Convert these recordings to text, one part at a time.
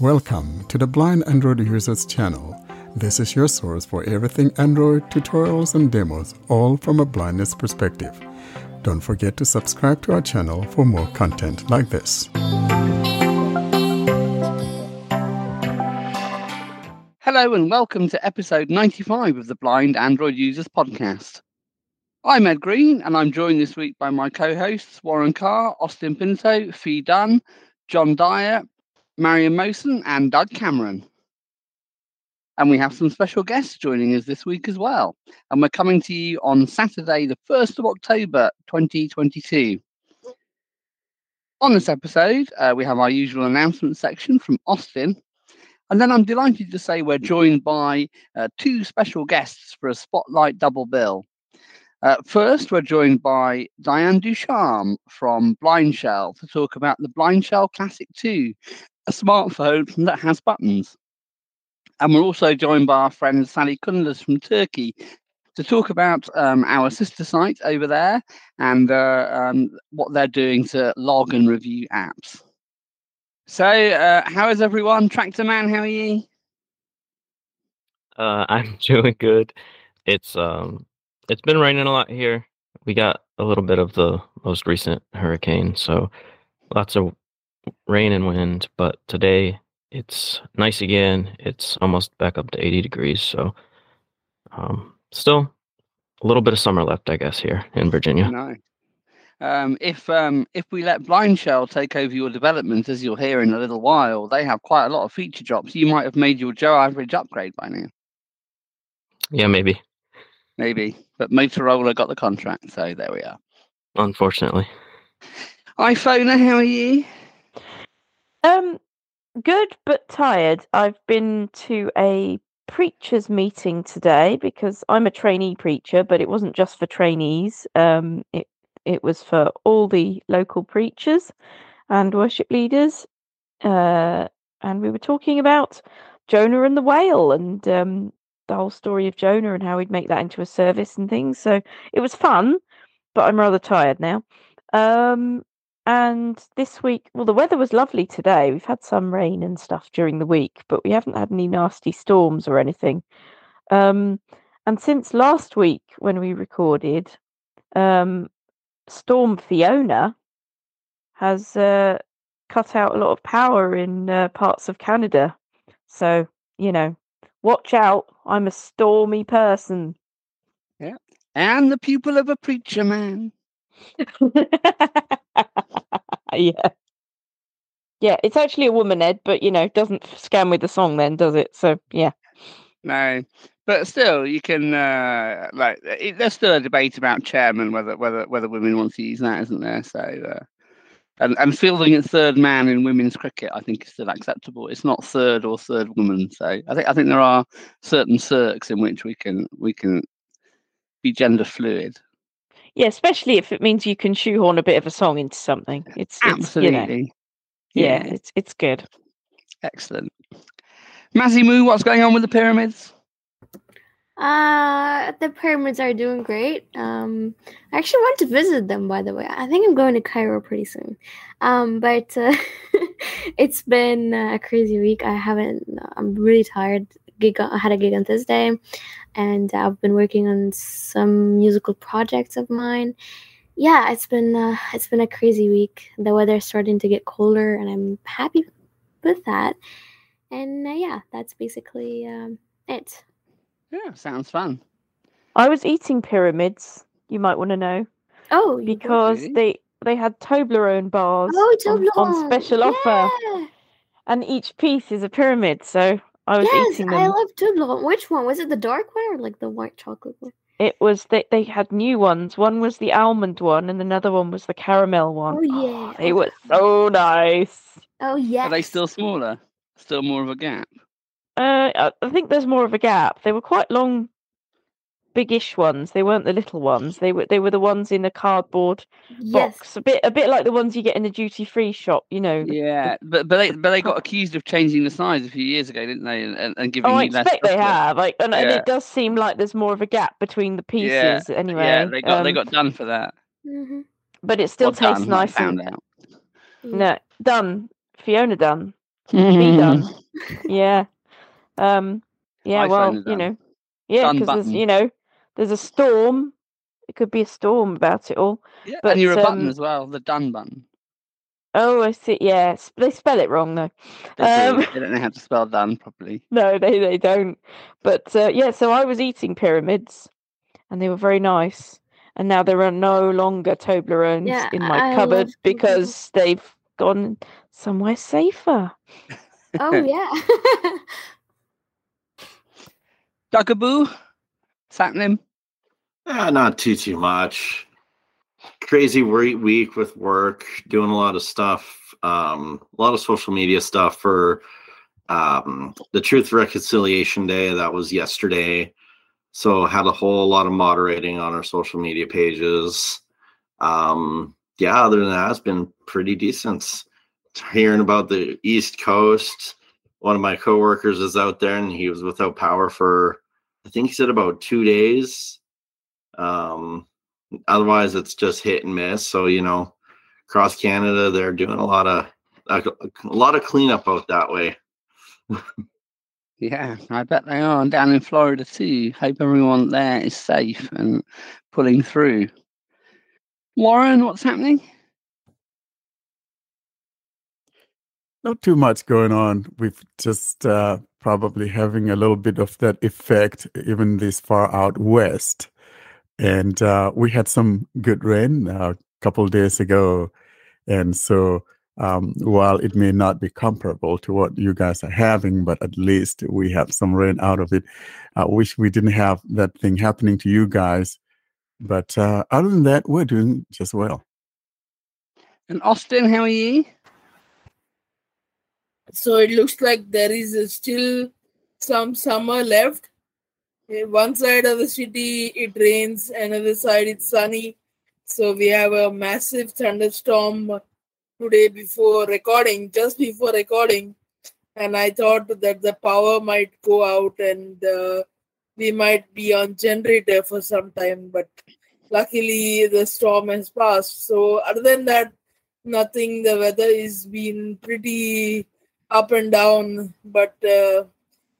Welcome to the Blind Android Users channel. This is your source for everything Android tutorials and demos, all from a blindness perspective. Don't forget to subscribe to our channel for more content like this. Hello and welcome to episode 95 of the Blind Android Users Podcast. I'm Ed Green and I'm joined this week by my co hosts Warren Carr, Austin Pinto, Fee Dunn, John Dyer, Marion Mosen, and Doug Cameron. And we have some special guests joining us this week as well. And we're coming to you on Saturday, the 1st of October, 2022. On this episode, uh, we have our usual announcement section from Austin. And then I'm delighted to say we're joined by uh, two special guests for a spotlight double bill. Uh, first, we're joined by Diane Ducharme from Blindshell to talk about the Blindshell Classic 2, a smartphone that has buttons. And we're also joined by our friend Sally Kunders from Turkey to talk about um, our sister site over there and uh, um, what they're doing to log and review apps. So, uh, how is everyone? Tractor Man, how are you? Uh, I'm doing good. It's um, it's been raining a lot here. We got a little bit of the most recent hurricane, so lots of rain and wind. But today it's nice again. It's almost back up to 80 degrees, so um, still a little bit of summer left, I guess, here in Virginia. No. Um, if um, if we let Blindshell take over your development, as you'll hear in a little while, they have quite a lot of feature drops. You might have made your Joe average upgrade by now. Yeah, maybe. Maybe. But Motorola got the contract, so there we are. Unfortunately. iPhone, how are you? Um, good but tired. I've been to a preachers meeting today because I'm a trainee preacher, but it wasn't just for trainees. Um, it it was for all the local preachers and worship leaders. Uh, and we were talking about Jonah and the whale and um, the whole story of Jonah and how he'd make that into a service and things. So it was fun, but I'm rather tired now. Um, and this week, well, the weather was lovely today. We've had some rain and stuff during the week, but we haven't had any nasty storms or anything. Um, and since last week, when we recorded, um, Storm Fiona has uh, cut out a lot of power in uh, parts of Canada. So, you know, watch out. I'm a stormy person. Yeah. And the pupil of a preacher man. yeah. Yeah, it's actually a woman, Ed, but you know, doesn't scam with the song then, does it? So, yeah. No. But still, you can uh, like it, there's still a debate about chairman whether whether whether women want to use that, isn't there? So uh, and and fielding at third man in women's cricket, I think is still acceptable. It's not third or third woman. So I think I think there are certain circs in which we can we can be gender fluid. Yeah, especially if it means you can shoehorn a bit of a song into something. It's, it's Absolutely. you know, yeah, it's it's good. Excellent. Mazimu, what's going on with the pyramids? Uh, the pyramids are doing great. Um, I actually want to visit them, by the way. I think I'm going to Cairo pretty soon. Um, but uh, it's been a crazy week. I haven't. I'm really tired. Gig. I had a gig on Thursday, and I've been working on some musical projects of mine. Yeah, it's been uh, it's been a crazy week. The weather's starting to get colder, and I'm happy with that. And uh, yeah, that's basically um, it. Yeah, sounds fun. I was eating pyramids. You might want to know Oh, because really? they they had Toblerone bars Oh, on, on special offer, and each piece is a pyramid. So I was Yes, eating I them. love Toblerone. Which one was it? The dark one or like the white chocolate one? It was they they had new ones. One was the almond one, and another one was the caramel one. Oh, yeah. they were so nice. Oh yeah. Are they still smaller? Still more of a gap? Uh, I I think there's more of a gap. They were quite long, biggish ones. They weren't the little ones. They were they were the ones in a cardboard Yes. box, a bit a bit like the ones you get in the duty free shop. You know. Yeah, but but they but they got accused of changing the size a few years ago, didn't they? And, and, and giving Oh, I you less expect they have. Like, and, and it does seem like there's more of a gap between the Yeah, pieces. Anyway, Yeah, they got they Um, got done for that. hmm but it still Well tastes done, nice. Found And, out. no, done. Fiona done. Be done. yeah. Um. Yeah. iPhone well, you know. Yeah, because there's you know there's a storm. It could be a storm about it all. Yeah, But, and you're a button um, as well, the done button. Oh, I see. Yeah, they spell it wrong though. They, Um, do. they don't know how to spell done properly. No, they they don't. But uh, yeah, so I was eating pyramids, and they were very nice. And now there are no longer Toblerones Yeah, in my I cupboard because they've gone somewhere safer. Oh yeah. Dugaboo, Satnam. Ah, not too too much. Crazy we- week with work, doing a lot of stuff, um, a lot of social media stuff for um, the Truth Reconciliation Day. That was yesterday, so had a whole lot of moderating on our social media pages. Um, yeah, other than that, it's been pretty decent. Hearing about the East Coast, one of my coworkers is out there, and he was without power for I think he said about two days. Um, otherwise, it's just hit and miss. So you know, across Canada, they're doing a lot of a, a lot of cleanup out that way. Yeah, I bet they are. And down in Florida too. Hope everyone there is safe and pulling through. Warren, what's happening? Not too much going on. We've just uh, probably having a little bit of that effect, even this far out west. And uh, we had some good rain uh, a couple days ago. And so um, while it may not be comparable to what you guys are having, but at least we have some rain out of it. I wish we didn't have that thing happening to you guys. But uh, other than that, we're doing just well. And Austin, how are you? So it looks like there is uh, still some summer left. One side of the city it rains, another side it's sunny. So we have a massive thunderstorm today before recording, just before recording, and I thought that the power might go out and uh, we might be on generator for some time. But luckily the storm has passed. So other than that, nothing. The weather is been pretty up and down, but uh,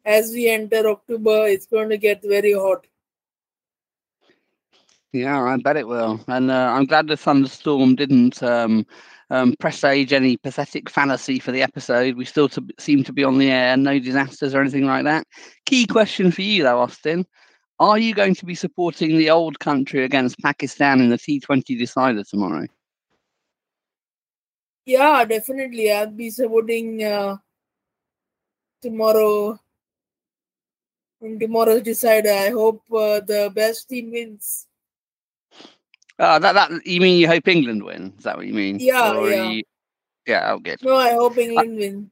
as we enter October, it's going to get very hot. Yeah, I bet it will. And uh, I'm glad the thunderstorm didn't um, um, presage any pathetic fallacy for the episode. We still to, seem to be on the air, no disasters or anything like that. Key question for you, though, Austin. Are you going to be supporting the old country against Pakistan in the T20 decider tomorrow? Yeah, definitely. I'll be supporting uh, tomorrow. In tomorrow's decider, I hope uh, the best team wins. Uh, that, that You mean you hope England win? Is that what you mean? Yeah, Or yeah. you- Yeah, oh, good. No, I hope England win.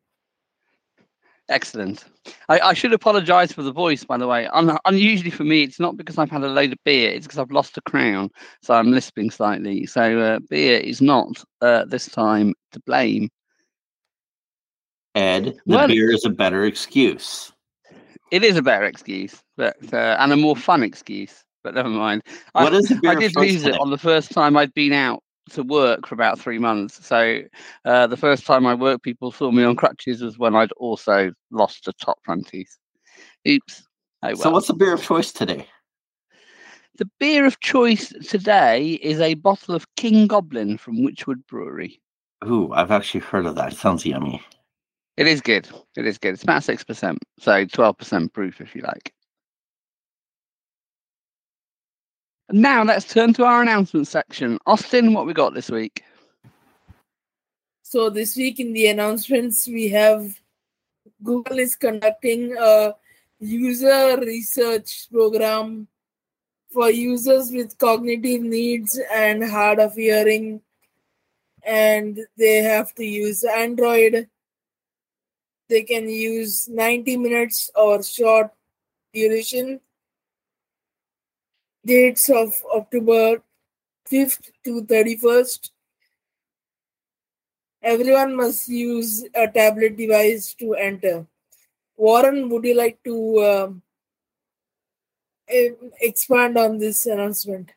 Excellent. I, I should apologise for the voice, by the way. Un- unusually for me, it's not because I've had a load of beer; it's because I've lost a crown, so I'm lisping slightly. So uh, beer is not uh, this time to blame. Ed, the Well- beer is a better excuse. It is a better excuse, but uh, and a more fun excuse. But never mind. I- What is the beer I did lose it on the first time I'd been out to work for about three months. So uh, the first time I worked, people saw me on crutches was when I'd also lost a top front tooth. Oops. Oh well. So what's the beer of choice today? The beer of choice today is a bottle of King Goblin from Wychwood Brewery. Ooh, I've actually heard of that. Sounds yummy. It is good. It is good. It's about six percent, so twelve percent proof if you like. Now let's turn to our announcement section. Austin, what we got this week? So this week in the announcements, we have Google is conducting a user research program for users with cognitive needs and hard of hearing, and they have to use Android. They can use 90 minutes or short duration. Dates of October 5th to 31st everyone must use a tablet device to enter. Warren, would you like to uh, e- expand on this announcement?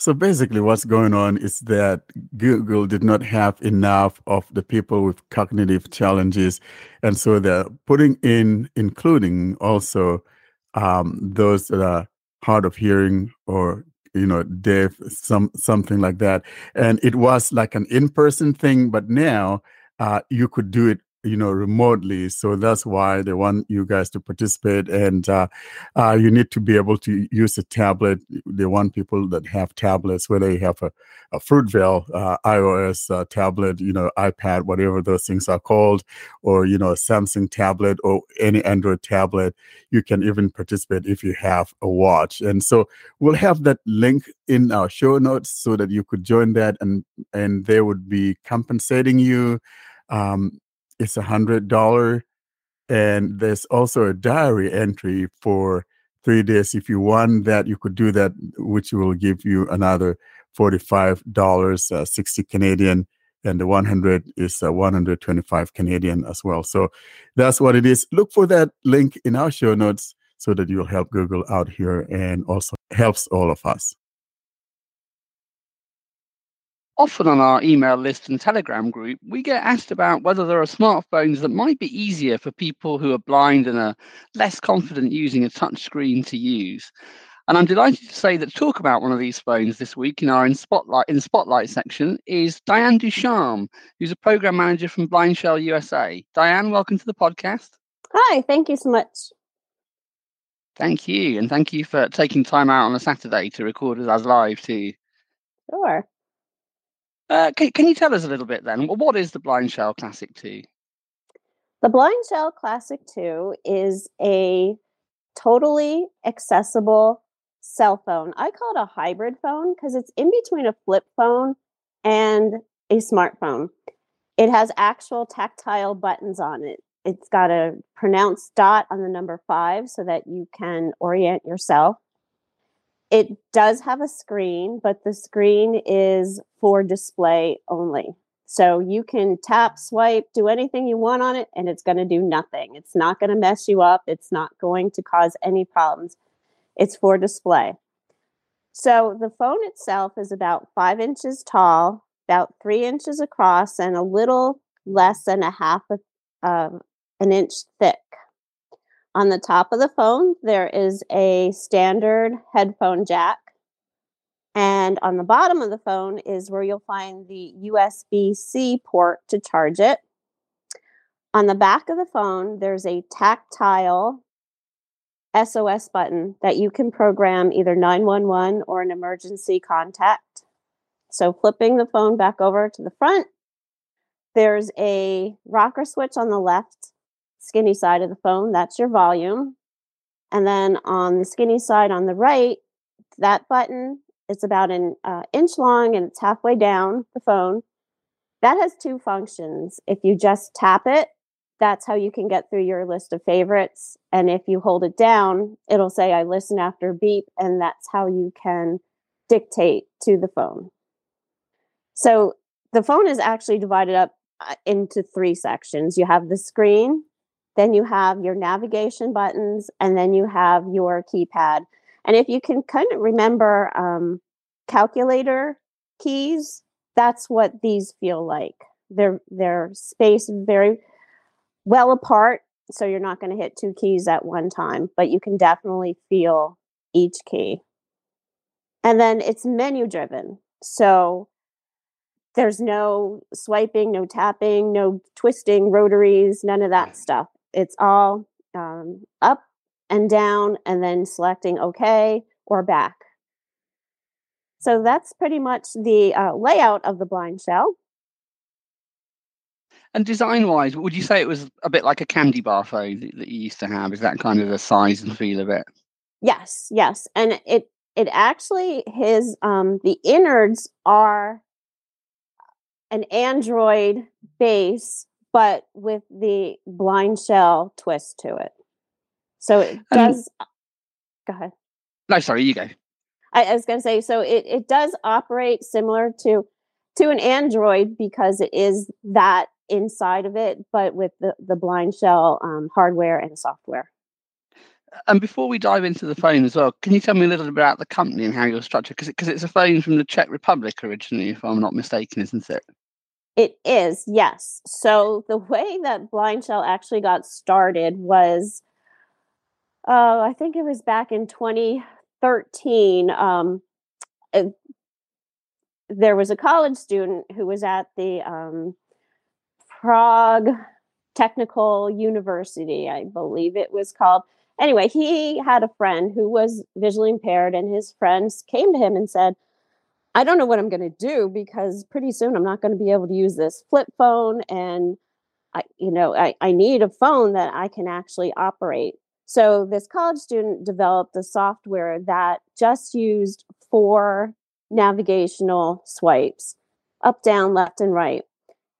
So basically, what's going on is that Google did not have enough of the people with cognitive challenges, and so they're putting in, including also um, those that are hard of hearing or you know deaf, some something like that. And it was like an in-person thing, but now uh, you could do it you know remotely. So that's why they want you guys to participate and uh, uh, you need to be able to use a tablet. They want people that have tablets whether you have a, a fruitvale uh, ios uh, tablet you know ipad whatever those things are called or you know a samsung tablet or any android tablet you can even participate if you have a watch. And so we'll have that link in our show notes so that you could join that and and they would be compensating you um, it's a hundred dollar and there's also a diary entry for three days. If you want that you could do that which will give you another $45 uh, 60 canadian and the 100 is uh, 125 canadian as well. So that's what it is. Look for that link in our show notes so that you'll help google out here and also helps all of us often on our email list and Telegram group, we get asked about whether there are smartphones that might be easier for people who are blind and are less confident using a touchscreen to use. And I'm delighted to say that to talk about one of these phones this week in our in spotlight in the spotlight section is Diane Ducharme, who's a program manager from Blind Shell USA. Diane, welcome to the podcast. Hi, thank you so much. Thank you, and thank you for taking time out on a Saturday to record us as live too. Sure. Uh, can, can you tell us a little bit then? What is the Blind Shell Classic 2? The Blind Shell Classic 2 is a totally accessible cell phone. I call it a hybrid phone because it's in between a flip phone and a smartphone. It has actual tactile buttons on it. It's got a pronounced dot on the number five so that you can orient yourself. It does have a screen, but the screen is for display only. So you can tap, swipe, do anything you want on it, and it's going to do nothing. It's not going to mess you up. It's not going to cause any problems. It's for display. So the phone itself is about five inches tall, about three inches across, and a little less than a half of uh, an inch thick. On the top of the phone, there is a standard headphone jack. And on the bottom of the phone is where you'll find the USB C port to charge it. On the back of the phone, there's a tactile SOS button that you can program either 911 or an emergency contact. So, flipping the phone back over to the front, there's a rocker switch on the left skinny side of the phone, that's your volume. And then on the skinny side on the right, that button, it's about an uh, inch long and it's halfway down the phone. That has two functions. If you just tap it, that's how you can get through your list of favorites. And if you hold it down, it'll say, I listen after beep. And that's how you can dictate to the phone. So the phone is actually divided up uh, into three sections. You have the screen, then you have your navigation buttons, and then you have your keypad. And if you can kind of remember um, calculator keys, that's what these feel like. They're they're spaced very well apart, so you're not going to hit two keys at one time, but you can definitely feel each key. And then it's menu driven. So there's no swiping, no tapping, no twisting, rotaries, none of that stuff it's all um, up and down and then selecting OK or back. So that's pretty much the uh, layout of the blind shell. And design wise, would you say it was a bit like a candy bar phone that, that you used to have? Is that kind of the size and feel of it? Yes, yes. And it it actually his um the innards are an Android base but with the blind shell twist to it. So it does. Um, go ahead. No, sorry, you go. I, I was going to say, so it, it does operate similar to to an Android because it is that inside of it, but with the, the blind shell um, hardware and software. And before we dive into the phone as well, can you tell me a little bit about the company and how you're structured? Because it, it's a phone from the Czech Republic originally, if I'm not mistaken, isn't it? It is, yes. So the way that Blind Shell actually got started was, uh, I think it was back in 2013. Um, it, there was a college student who was at the um, Prague Technical University, I believe it was called. Anyway, he had a friend who was visually impaired, and his friends came to him and said, I don't know what I'm going to do because pretty soon I'm not going to be able to use this flip phone. And I, you know, I, I need a phone that I can actually operate. So this college student developed a software that just used four navigational swipes up, down, left, and right.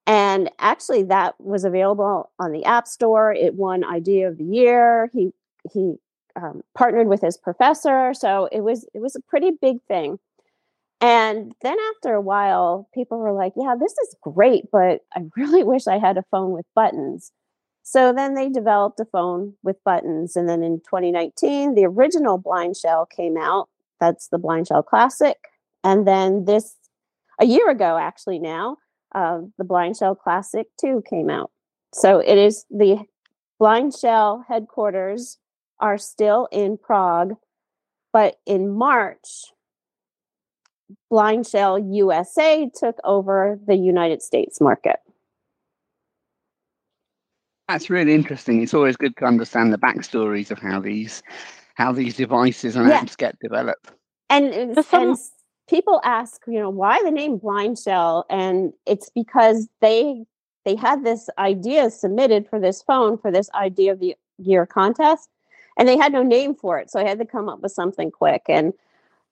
And actually, that was available on the App Store. It won Idea of the Year. He he um, partnered with his professor, so it was it was a pretty big thing. And then after a while, people were like, "Yeah, this is great, but I really wish I had a phone with buttons." So then they developed a phone with buttons, and then in 2019, the original Blind Shell came out. That's the Blind Shell Classic, and then this a year ago, actually now, uh, the Blind Shell Classic 2 came out. So it is the Blind Shell headquarters are still in Prague, but in March, Blind Shell USA took over the United States market. That's really interesting. It's always good to understand the backstories of how these how these devices and Yeah. apps get developed. And, For and people ask, you know, why the name Blind Shell? And it's because they they had this idea submitted for this phone for this idea of the year contest, and they had no name for it, so I had to come up with something quick. And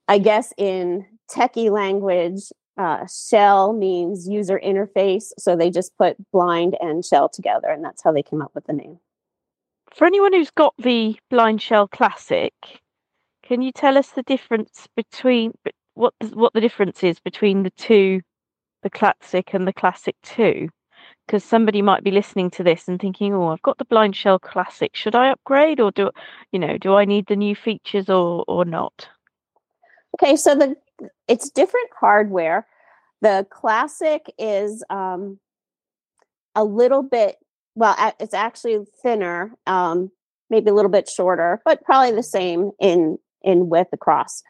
I guess in techie language, uh, shell means user interface, so they just put blind and shell together, and that's how they came up with the name. For anyone who's got the Blind Shell Classic, can you tell us the difference between what the, what the difference is between the two, the Classic and the Classic Two? Because somebody might be listening to this and thinking, "Oh, I've got the Blind Shell Classic. Should I upgrade, or do you know, do I need the new features or or not?" Okay, so the it's different hardware. The classic is um, a little bit well, it's actually thinner, um, maybe a little bit shorter, but probably the same in in width across.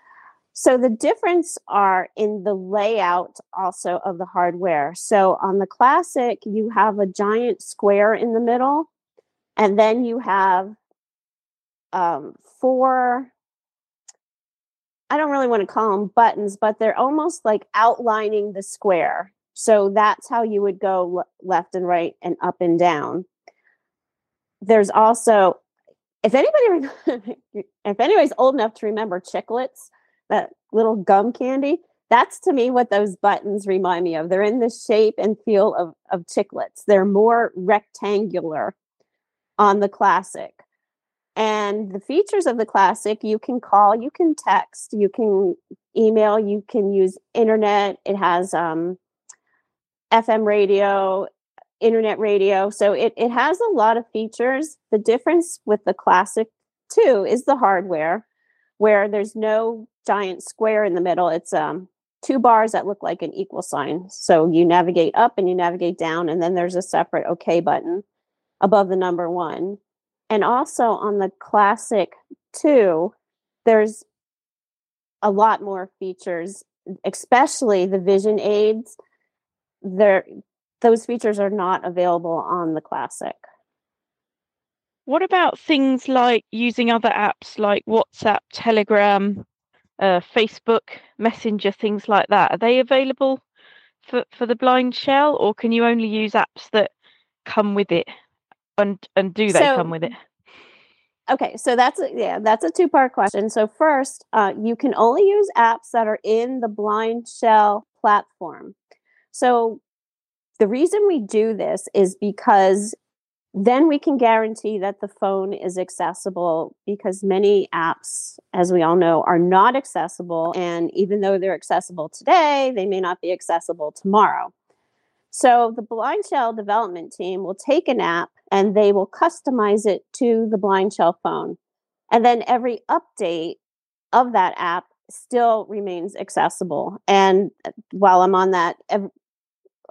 So the difference are in the layout also of the hardware. So on the classic, you have a giant square in the middle, and then you have um, four I don't really want to call them buttons, but they're almost like outlining the square. So that's how you would go le- left and right and up and down. There's also, if anybody, if anybody's old enough to remember chiclets, that little gum candy, that's to me what those buttons remind me of. They're in the shape and feel of, of chiclets. They're more rectangular on the classic. And the features of the classic, you can call, you can text, you can email, you can use internet. It has um, FM radio, internet radio. So it, it has a lot of features. The difference with the classic too is the hardware, where there's no giant square in the middle. It's um, two bars that look like an equal sign. So you navigate up and you navigate down, and then there's a separate OK button above the number one. And also on the Classic 2, there's a lot more features, especially the vision aids. There, those features are not available on the Classic. What about things like using other apps like WhatsApp, Telegram, uh, Facebook, Messenger, things like that? Are they available for, for the blind shell, or can you only use apps that come with it? And and do they So- come with it? Okay, so that's a, yeah, that's a two-part question. So first, uh, you can only use apps that are in the Blind Shell platform. So the reason we do this is because then we can guarantee that the phone is accessible because many apps, as we all know, are not accessible. And even though they're accessible today, they may not be accessible tomorrow. So the Blind Shell development team will take an app and they will customize it to the Blind Shell phone. And then every update of that app still remains accessible. And uh, while I'm on that,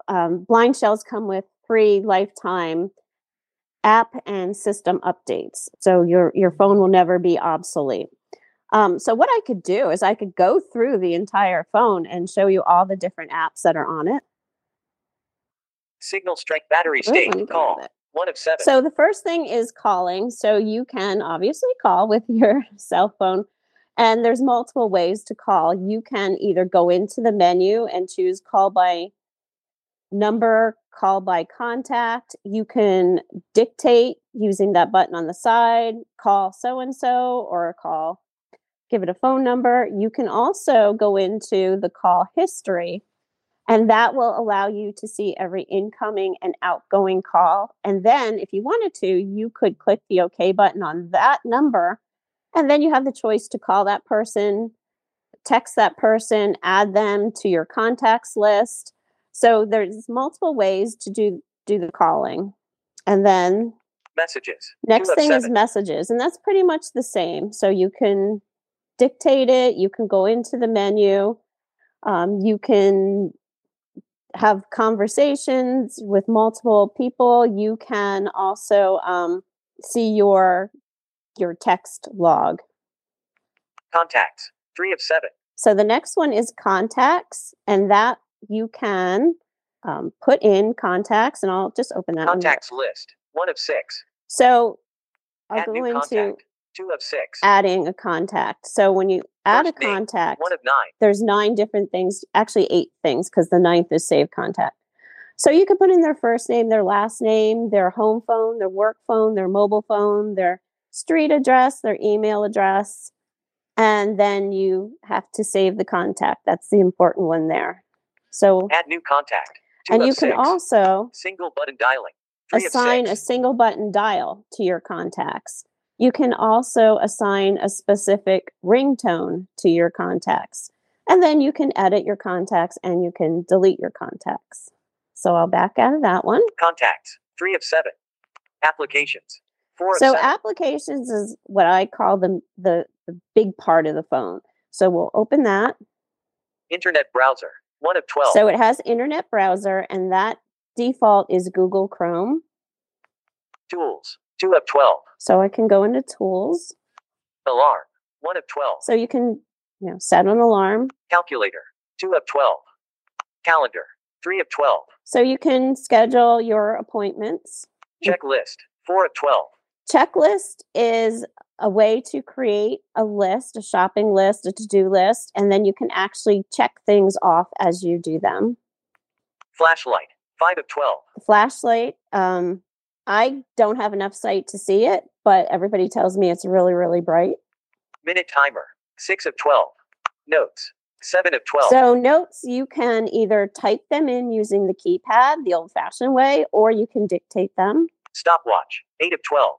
um, blind shells come with free lifetime app and system updates. So your your phone will never be obsolete. Um, so what I could do is I could go through the entire phone and show you all the different apps that are on it. Signal strength battery Ooh, state. go Call. One of seven. So the first thing is calling. So you can obviously call with your cell phone. And there's multiple ways to call. You can either go into the menu and choose call by number, call by contact. You can dictate using that button on the side, call so and so, or call, give it a phone number. You can also go into the call history, and that will allow you to see every incoming and outgoing call. And then, if you wanted to, you could click the OK button on that number, and then you have the choice to call that person, text that person, add them to your contacts list. So there's multiple ways to do do the calling. And then Messages. next thing is messages, and that's pretty much the same. So you can dictate it, you can go into the menu, um, you can have conversations with multiple people. You can also um, see your your text log. Contacts. Three of seven. So the next one is contacts, and that you can um, put in contacts, and I'll just open that. Contacts list. One of six. So I'll Add go into contact. Two of six. adding a contact. So when you add First a name, contact, One of nine. there's nine different things, actually eight things, because the ninth is save contact. So you can put in their first name, their last name, their home phone, their work phone, their mobile phone, their street address, their email address, and then you have to save the contact. That's the important one there. So, Add new contact. Two and you can also Single button dialing. Three assign a single button dial to your contacts. You can also assign a specific ringtone to your contacts. And then you can edit your contacts and you can delete your contacts. So I'll back out of that one. Contacts. Three of seven. Applications. Four of So applications is what I call the, the the big part of the phone. So we'll open that. Internet browser. One of twelve. So it has internet browser and that default is Google Chrome. Tools. Two of twelve. So I can go into tools. Alarm. One of twelve. So you can, you know, set an alarm. Calculator. Two of twelve. Calendar. Three of twelve. So you can schedule your appointments. Checklist. Four of twelve. Checklist is a way to create a list, a shopping list, a to do list, and then you can actually check things off as you do them. Flashlight. Five of twelve. The flashlight, um, I don't have enough sight to see it, but everybody tells me it's really, really bright. Minute timer. Six of twelve. Notes. Seven of twelve. So, notes, you can either type them in using the keypad the old fashioned way, or you can dictate them. Stopwatch. Eight of twelve.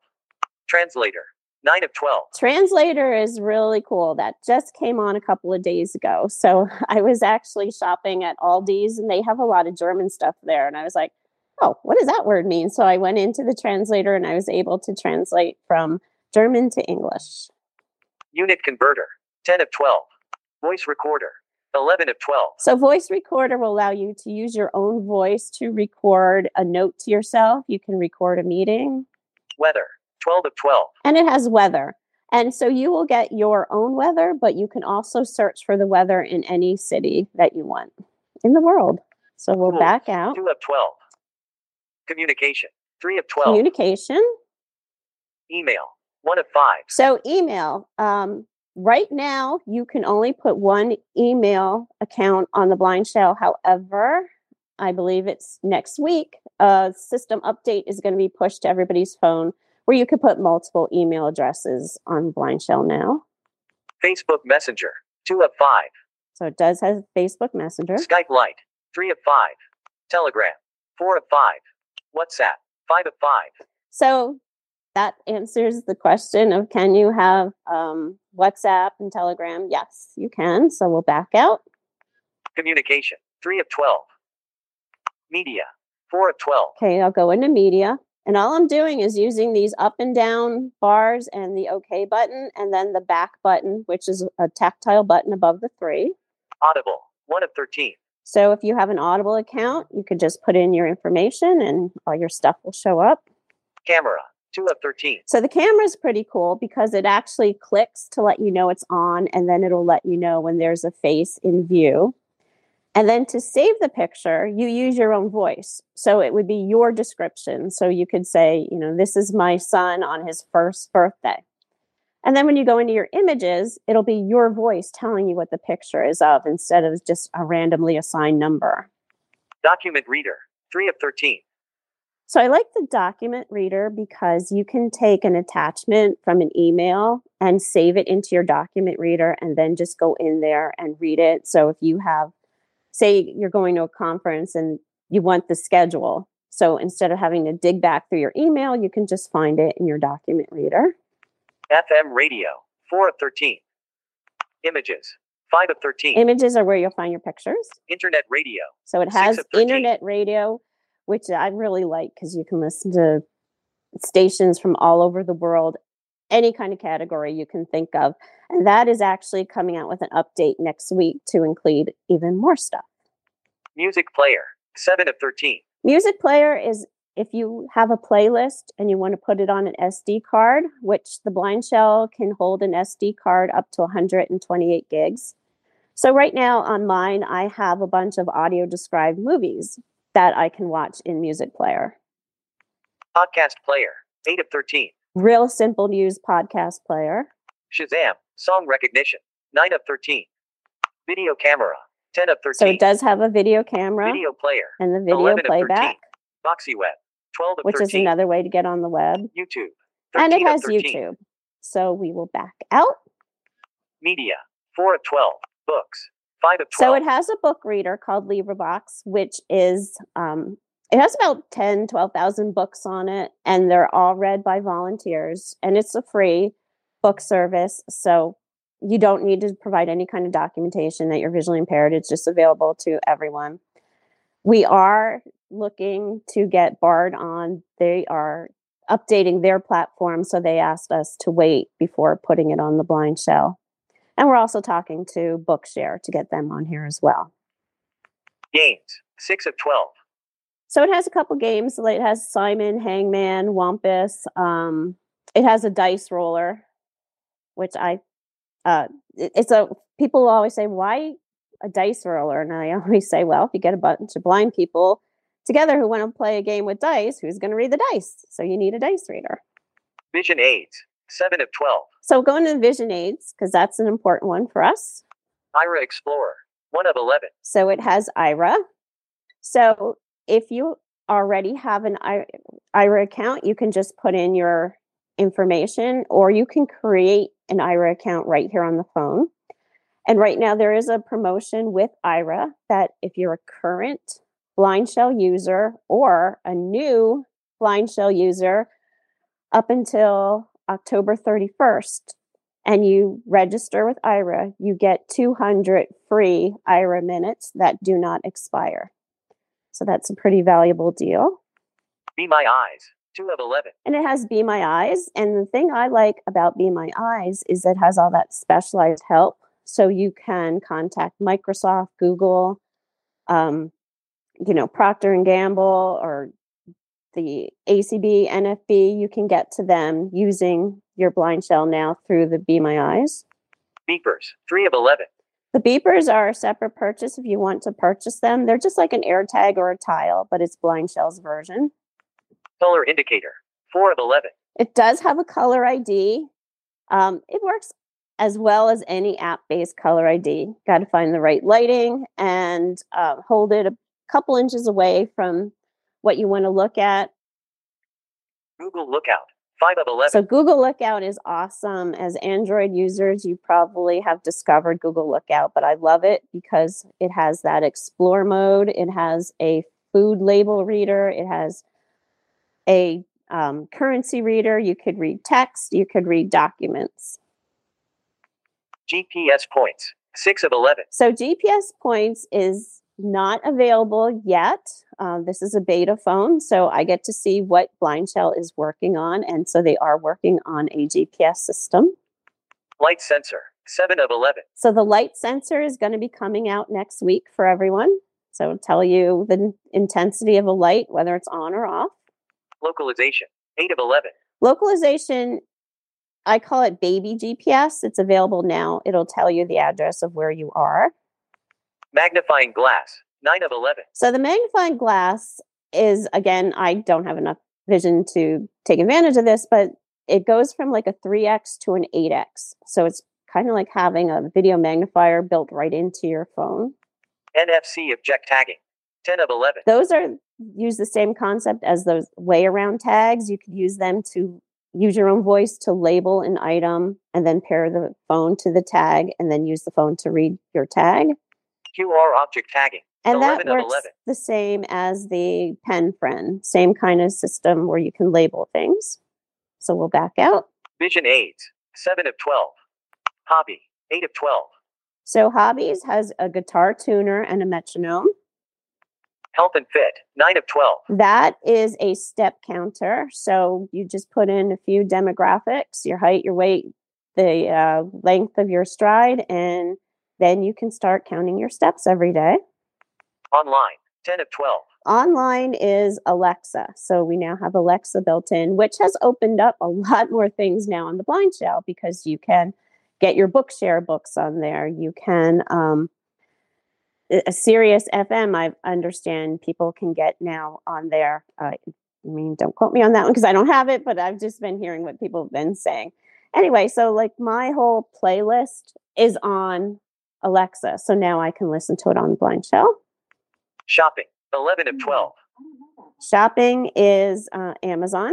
Translator. Nine of twelve. Translator is really cool. That just came on a couple of days ago. So I was actually shopping at Aldi's and they have a lot of German stuff there. And I was like, oh, what does that word mean? So I went into the translator and I was able to translate from German to English. Unit converter. Ten of twelve. Voice recorder. Eleven of twelve. So voice recorder will allow you to use your own voice to record a note to yourself. You can record a meeting Weather. Twelve of twelve. and it has weather. And so you will get your own weather, but you can also search for the weather in any city that you want in the world. So we'll back out. Two of twelve. Communication. Three of twelve. Communication. Email. One of five. So email. Um, right now, you can only put one email account on the blind shell. However, I believe it's next week. A system update is going to be pushed to everybody's phone where you could put multiple email addresses on blind shell now. Facebook Messenger. Two of five. So it does have Facebook Messenger. Skype Lite. Three of five. Telegram. Four of five. WhatsApp. Five of five. So that answers the question of can you have um, WhatsApp and Telegram? Yes, you can. So we'll back out. Communication. Three of twelve. Media. Four of twelve. Okay, I'll go into media. And all I'm doing is using these up and down bars and the OK button, and then the back button, which is a tactile button above the three. Audible. 1 of 13. So if you have an Audible account, you could just put in your information and all your stuff will show up. Camera. 2 of 13. So the camera is pretty cool because it actually clicks to let you know it's on, and then it'll let you know when there's a face in view. And then to save the picture, you use your own voice. So it would be your description. So you could say, you know, this is my son on his first birthday. And then when you go into your images, it'll be your voice telling you what the picture is of instead of just a randomly assigned number. Document reader. 3 of 13. So I like the document reader because you can take an attachment from an email and save it into your document reader and then just go in there and read it. So if you have, say, you're going to a conference and you want the schedule. So instead of having to dig back through your email, you can just find it in your document reader. FM radio. 4 of 13. Images. 5 of 13. Images are where you'll find your pictures. Internet radio. So it has internet radio, which I really like because you can listen to stations from all over the world, any kind of category you can think of. And that is actually coming out with an update next week to include even more stuff. Music player. 7 of 13. Music player is if you have a playlist and you want to put it on an SD card, which the Blind Shell can hold an SD card up to 128 gigs. So right now on mine, I have a bunch of audio described movies that I can watch in Music Player. Podcast player. 8 of 13. Real simple News podcast player. Shazam. Song recognition. 9 of 13. Video camera. 10 of 13. So it does have a video camera Video player. and the video 11 of 13. playback, Boxy Web. 12 of which 13. is another way to get on the web. YouTube. And it has YouTube. So we will back out. Media. 4 of 12. Books. 5 of 12. So it has a book reader called LibriVox, which is um, it has about 10, 12,000 books on it, and they're all read by volunteers, and it's a free book service. So you don't need to provide any kind of documentation that you're visually impaired. It's just available to everyone. We are looking to get Bard on. They are updating their platform, so they asked us to wait before putting it on the blind shell. And we're also talking to Bookshare to get them on here as well. Games. 6 of 12. So it has a couple games. Like, It has Simon, Hangman, Wumpus. Um, it has a dice roller, which I, uh, it's a people always say why a dice roller, and I always say, well, if you get a bunch of blind people together who want to play a game with dice, who's going to read the dice? So you need a dice reader. Vision aids. 7 of 12. So going to Vision Aids because that's an important one for us. Aira Explorer. 1 of 11. So it has Aira. So if you already have an Aira account, you can just put in your information or you can create an Aira account right here on the phone. And right now there is a promotion with Aira that if you're a current Blind Shell user or a new Blind Shell user up until October 31st, and you register with Aira, you get 200 free Aira minutes that do not expire. So that's a pretty valuable deal. Be My Eyes. 2 of 11. And it has Be My Eyes. And the thing I like about Be My Eyes is it has all that specialized help. So you can contact Microsoft, Google, um, you know, Procter and Gamble or the ACB, NFB. You can get to them using your blind shell now through the Be My Eyes. Beepers. 3 of 11. The beepers are a separate purchase if you want to purchase them. They're just like an AirTag or a tile, but it's Blind Shell's version. Color indicator. 4 of 11. It does have a color ID. Um, it works as well as any app based color ID. Got to find the right lighting and uh, hold it couple inches away from what you want to look at. Google Lookout. 5 of 11. So, Google Lookout is awesome. As Android users, you probably have discovered Google Lookout, but I love it because it has that explore mode. It has a food label reader. It has a um, currency reader. You could read text. You could read documents. GPS points. 6 of 11. So GPS points is not available yet. Um, this is a beta phone, so I get to see what Blind Shell is working on. And so they are working on a GPS system. Light sensor. 7 of 11. So the light sensor is going to be coming out next week for everyone. So it'll tell you the intensity of a light, whether it's on or off. Localization. 8 of 11. Localization, I call it baby GPS. It's available now. It'll tell you the address of where you are. Magnifying glass. 9 of 11. So the magnifying glass is again, I don't have enough vision to take advantage of this, but it goes from like a 3x to an 8x. So it's kind of like having a video magnifier built right into your phone. NFC object tagging. 10 of 11. Those are use the same concept as those WayAround tags. You could use them to use your own voice to label an item and then pair the phone to the tag and then use the phone to read your tag. QR object tagging. And that works the same as the PenFriend, same kind of system where you can label things. So we'll back out. Vision 8, 7 of 12. Hobby. 8 of 12. So Hobbies has a guitar tuner and a metronome. Health and fit. 9 of 12. That is a step counter. So you just put in a few demographics, your height, your weight, the uh, length of your stride, and then you can start counting your steps every day. Online. 10 of 12. Online is Alexa. So we now have Alexa built in, which has opened up a lot more things now on the blind shell because you can get your bookshare books on there. You can um, a Sirius FM. I understand people can get now on there. Uh, I mean, don't quote me on that one because I don't have it, but I've just been hearing what people have been saying. Anyway, so like my whole playlist is on Alexa, so now I can listen to it on the Blind Shell. Shopping. 11 of 12. Shopping is uh, Amazon,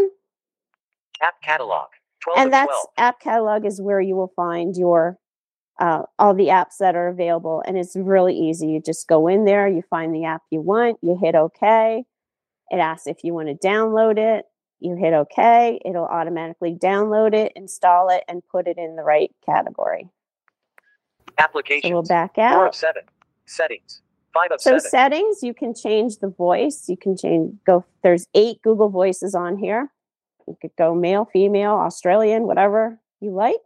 App catalog. 12 and that's 12. app catalog is where you will find your uh, all the apps that are available, and it's really easy. You just go in there, you find the app you want, you hit OK. It asks if you want to download it. You hit OK. It'll automatically download it, install it, and put it in the right category. Applications. So we'll back out. 4 of 7. Settings. 5 of So 7. settings, you can change the voice. You can change go. There's eight Google voices on here. You could go male, female, Australian, whatever you like.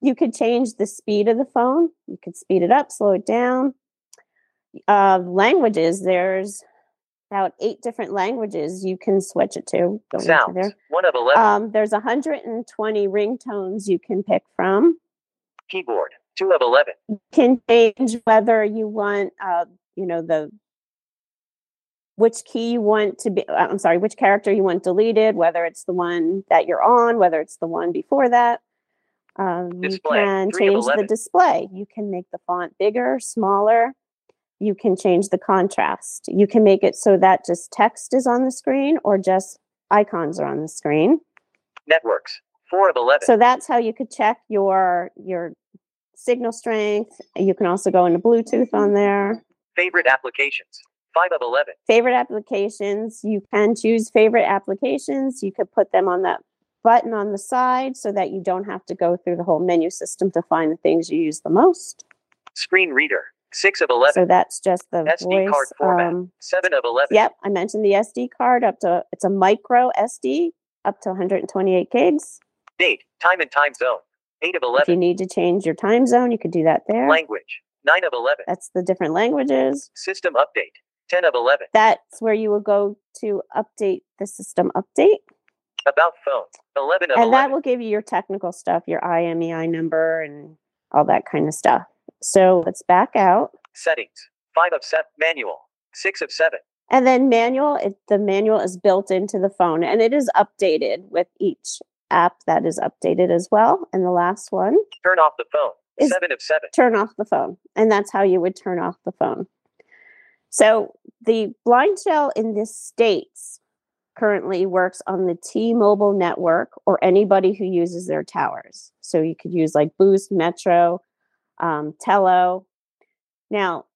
You could change the speed of the phone. You could speed it up, slow it down. Uh, languages. There's about eight different languages you can switch it to. Go Sounds. there. 1 of 11. Um, there's 120 ringtones you can pick from. Keyboard. 2 of 11. can change whether you want uh you know the which key you want to be uh, i'm sorry which character you want deleted whether it's the one that you're on whether it's the one before that um, you can change the display you can make the font bigger smaller you can change the contrast you can make it so that just text is on the screen or just icons are on the screen Networks. 4 of 11. so that's how you could check your your signal strength you can also go into bluetooth on there Favorite applications. 5 of 11. favorite applications you can choose favorite applications you could put them on that button on the side so that you don't have to go through the whole menu system to find the things you use the most Screen reader. 6 of 11. so that's just the SD card voice format. um, 7 of 11. yep i mentioned the sd card up to it's a micro sd up to 128 gigs Date. Time and time zone. 8 of if you need to change your time zone you could do that there Language. 9 of 11. that's the different languages System update. 10 of 11. that's where you will go to update the system update About phone. 11 of and 11. that will give you your technical stuff your IMEI number and all that kind of stuff. So let's back out. Settings. 5 of 7. Manual. 6 of 7. And then manual, it, the manual is built into the phone and it is updated with each app that is updated as well. And the last one, Turn off the phone. 7 of 7. turn off the phone. And that's how you would turn off the phone. So the blind shell in the States currently works on the T Mobile network or anybody who uses their towers. So you could use like Boost, Metro, um, Tello. Now,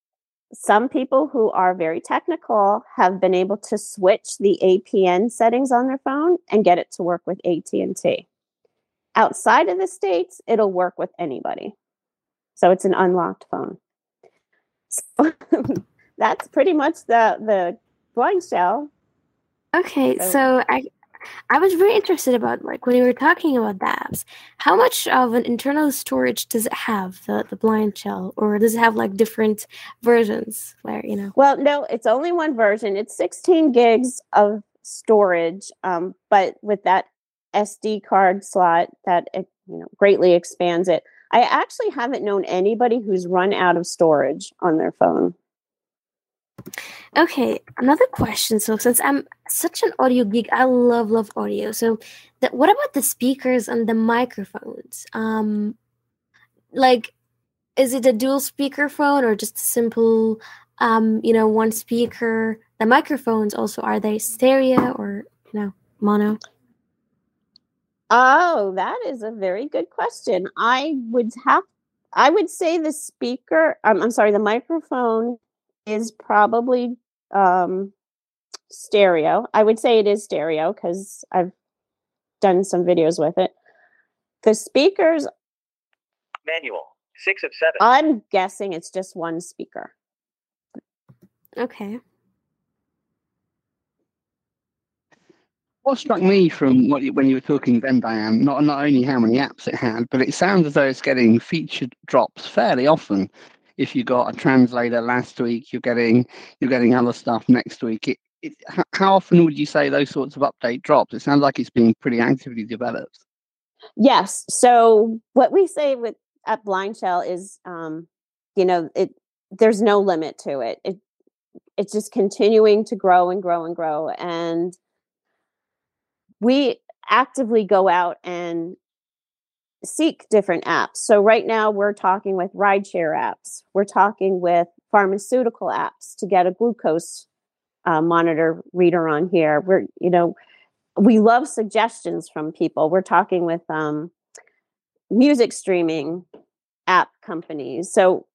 some people who are very technical have been able to switch the APN settings on their phone and get it to work with AT&T. Outside of the states, it'll work with anybody. So it's an unlocked phone. So that's pretty much the the blind shell. Okay, So- so I I was very interested about like when you were talking about the apps, how much of an internal storage does it have, the the blind shell, or does it have like different versions where you know? Well, no, it's only one version. It's 16 gigs of storage, um, but with that SD card slot, that you know greatly expands it. I actually haven't known anybody who's run out of storage on their phone. Okay, another question. So since I'm such an audio geek, I love love audio. So, what about the speakers and the microphones? Um, like, is it a dual speaker phone or just a simple, um, you know, one speaker? The microphones also are they stereo or you know mono? Oh, that is a very good question. I would have, I would say the speaker. Um, I'm sorry, the microphone is probably um, stereo. I would say it is stereo because I've done some videos with it. The speakers, Manual. 6 of 7. I'm guessing it's just one speaker. Okay. What struck me from what you, when you were talking then, Diane, not not only how many apps it had, but it sounds as though it's getting featured drops fairly often. If you got a translator last week, you're getting you're getting other stuff next week. It, it, how often would you say those sorts of update drops? It sounds like it's being pretty actively developed. Yes. So what we say with at Blind Shell is, um, you know, it there's no limit to it. It it's just continuing to grow and grow and grow, and we actively go out and seek different apps. So right now we're talking with rideshare apps. We're talking with pharmaceutical apps to get a glucose uh, monitor reader on here. We're you know we love suggestions from people. We're talking with um, music streaming app companies. So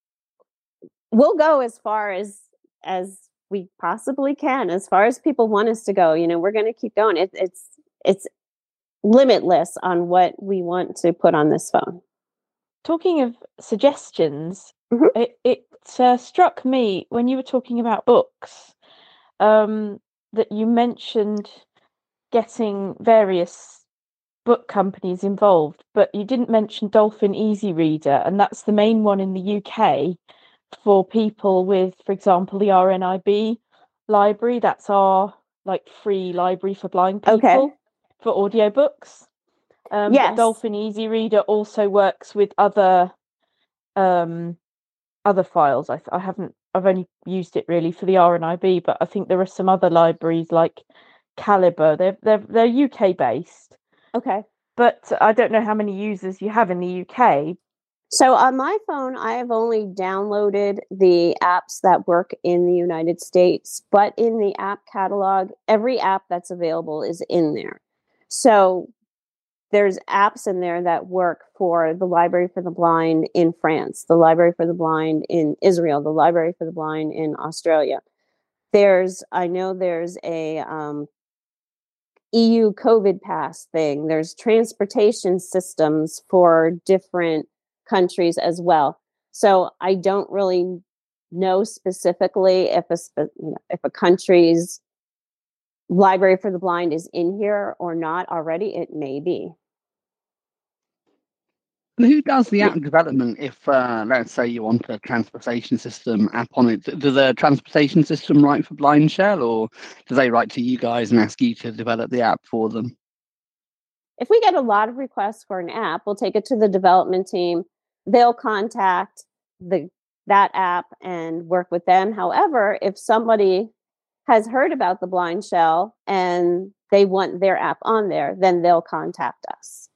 we'll go as far as as we possibly can, as far as people want us to go. You know, we're going to keep going. It, it's it's limitless on what we want to put on this phone. Talking of suggestions, Mhm. it, it uh, struck me when you were talking about books um, that you mentioned getting various book companies involved, but you didn't mention Dolphin Easy Reader, and that's the main one in the UK for people with, for example, the RNIB library. That's our like free library for blind people Okay. For audiobooks. Um, Yes. Dolphin Easy Reader also works with other um, other files. I, I haven't. I've only used it really for the RNIB, but I think there are some other libraries like Calibre. They're they're they're UK based, Okay. but I don't know how many users you have in the UK. So on my phone, I have only downloaded the apps that work in the United States, but in the app catalog, every app that's available is in there. So there's apps in there that work for the Library for the Blind in France, the Library for the Blind in Israel, the Library for the Blind in Australia. There's, I know there's a um, EU COVID pass thing. There's transportation systems for different countries as well. So I don't really know specifically if a spe- if a country's library for the blind is in here or not already. It may be. And who does the app development if, uh, let's say, you want a transportation system app on it? Does the transportation system write for Blind Shell, or do they write to you guys and ask you to develop the app for them? If we get a lot of requests for an app, we'll take it to the development team. They'll contact the that app and work with them. However, if somebody has heard about the blind shell and they want their app on there, then they'll contact us.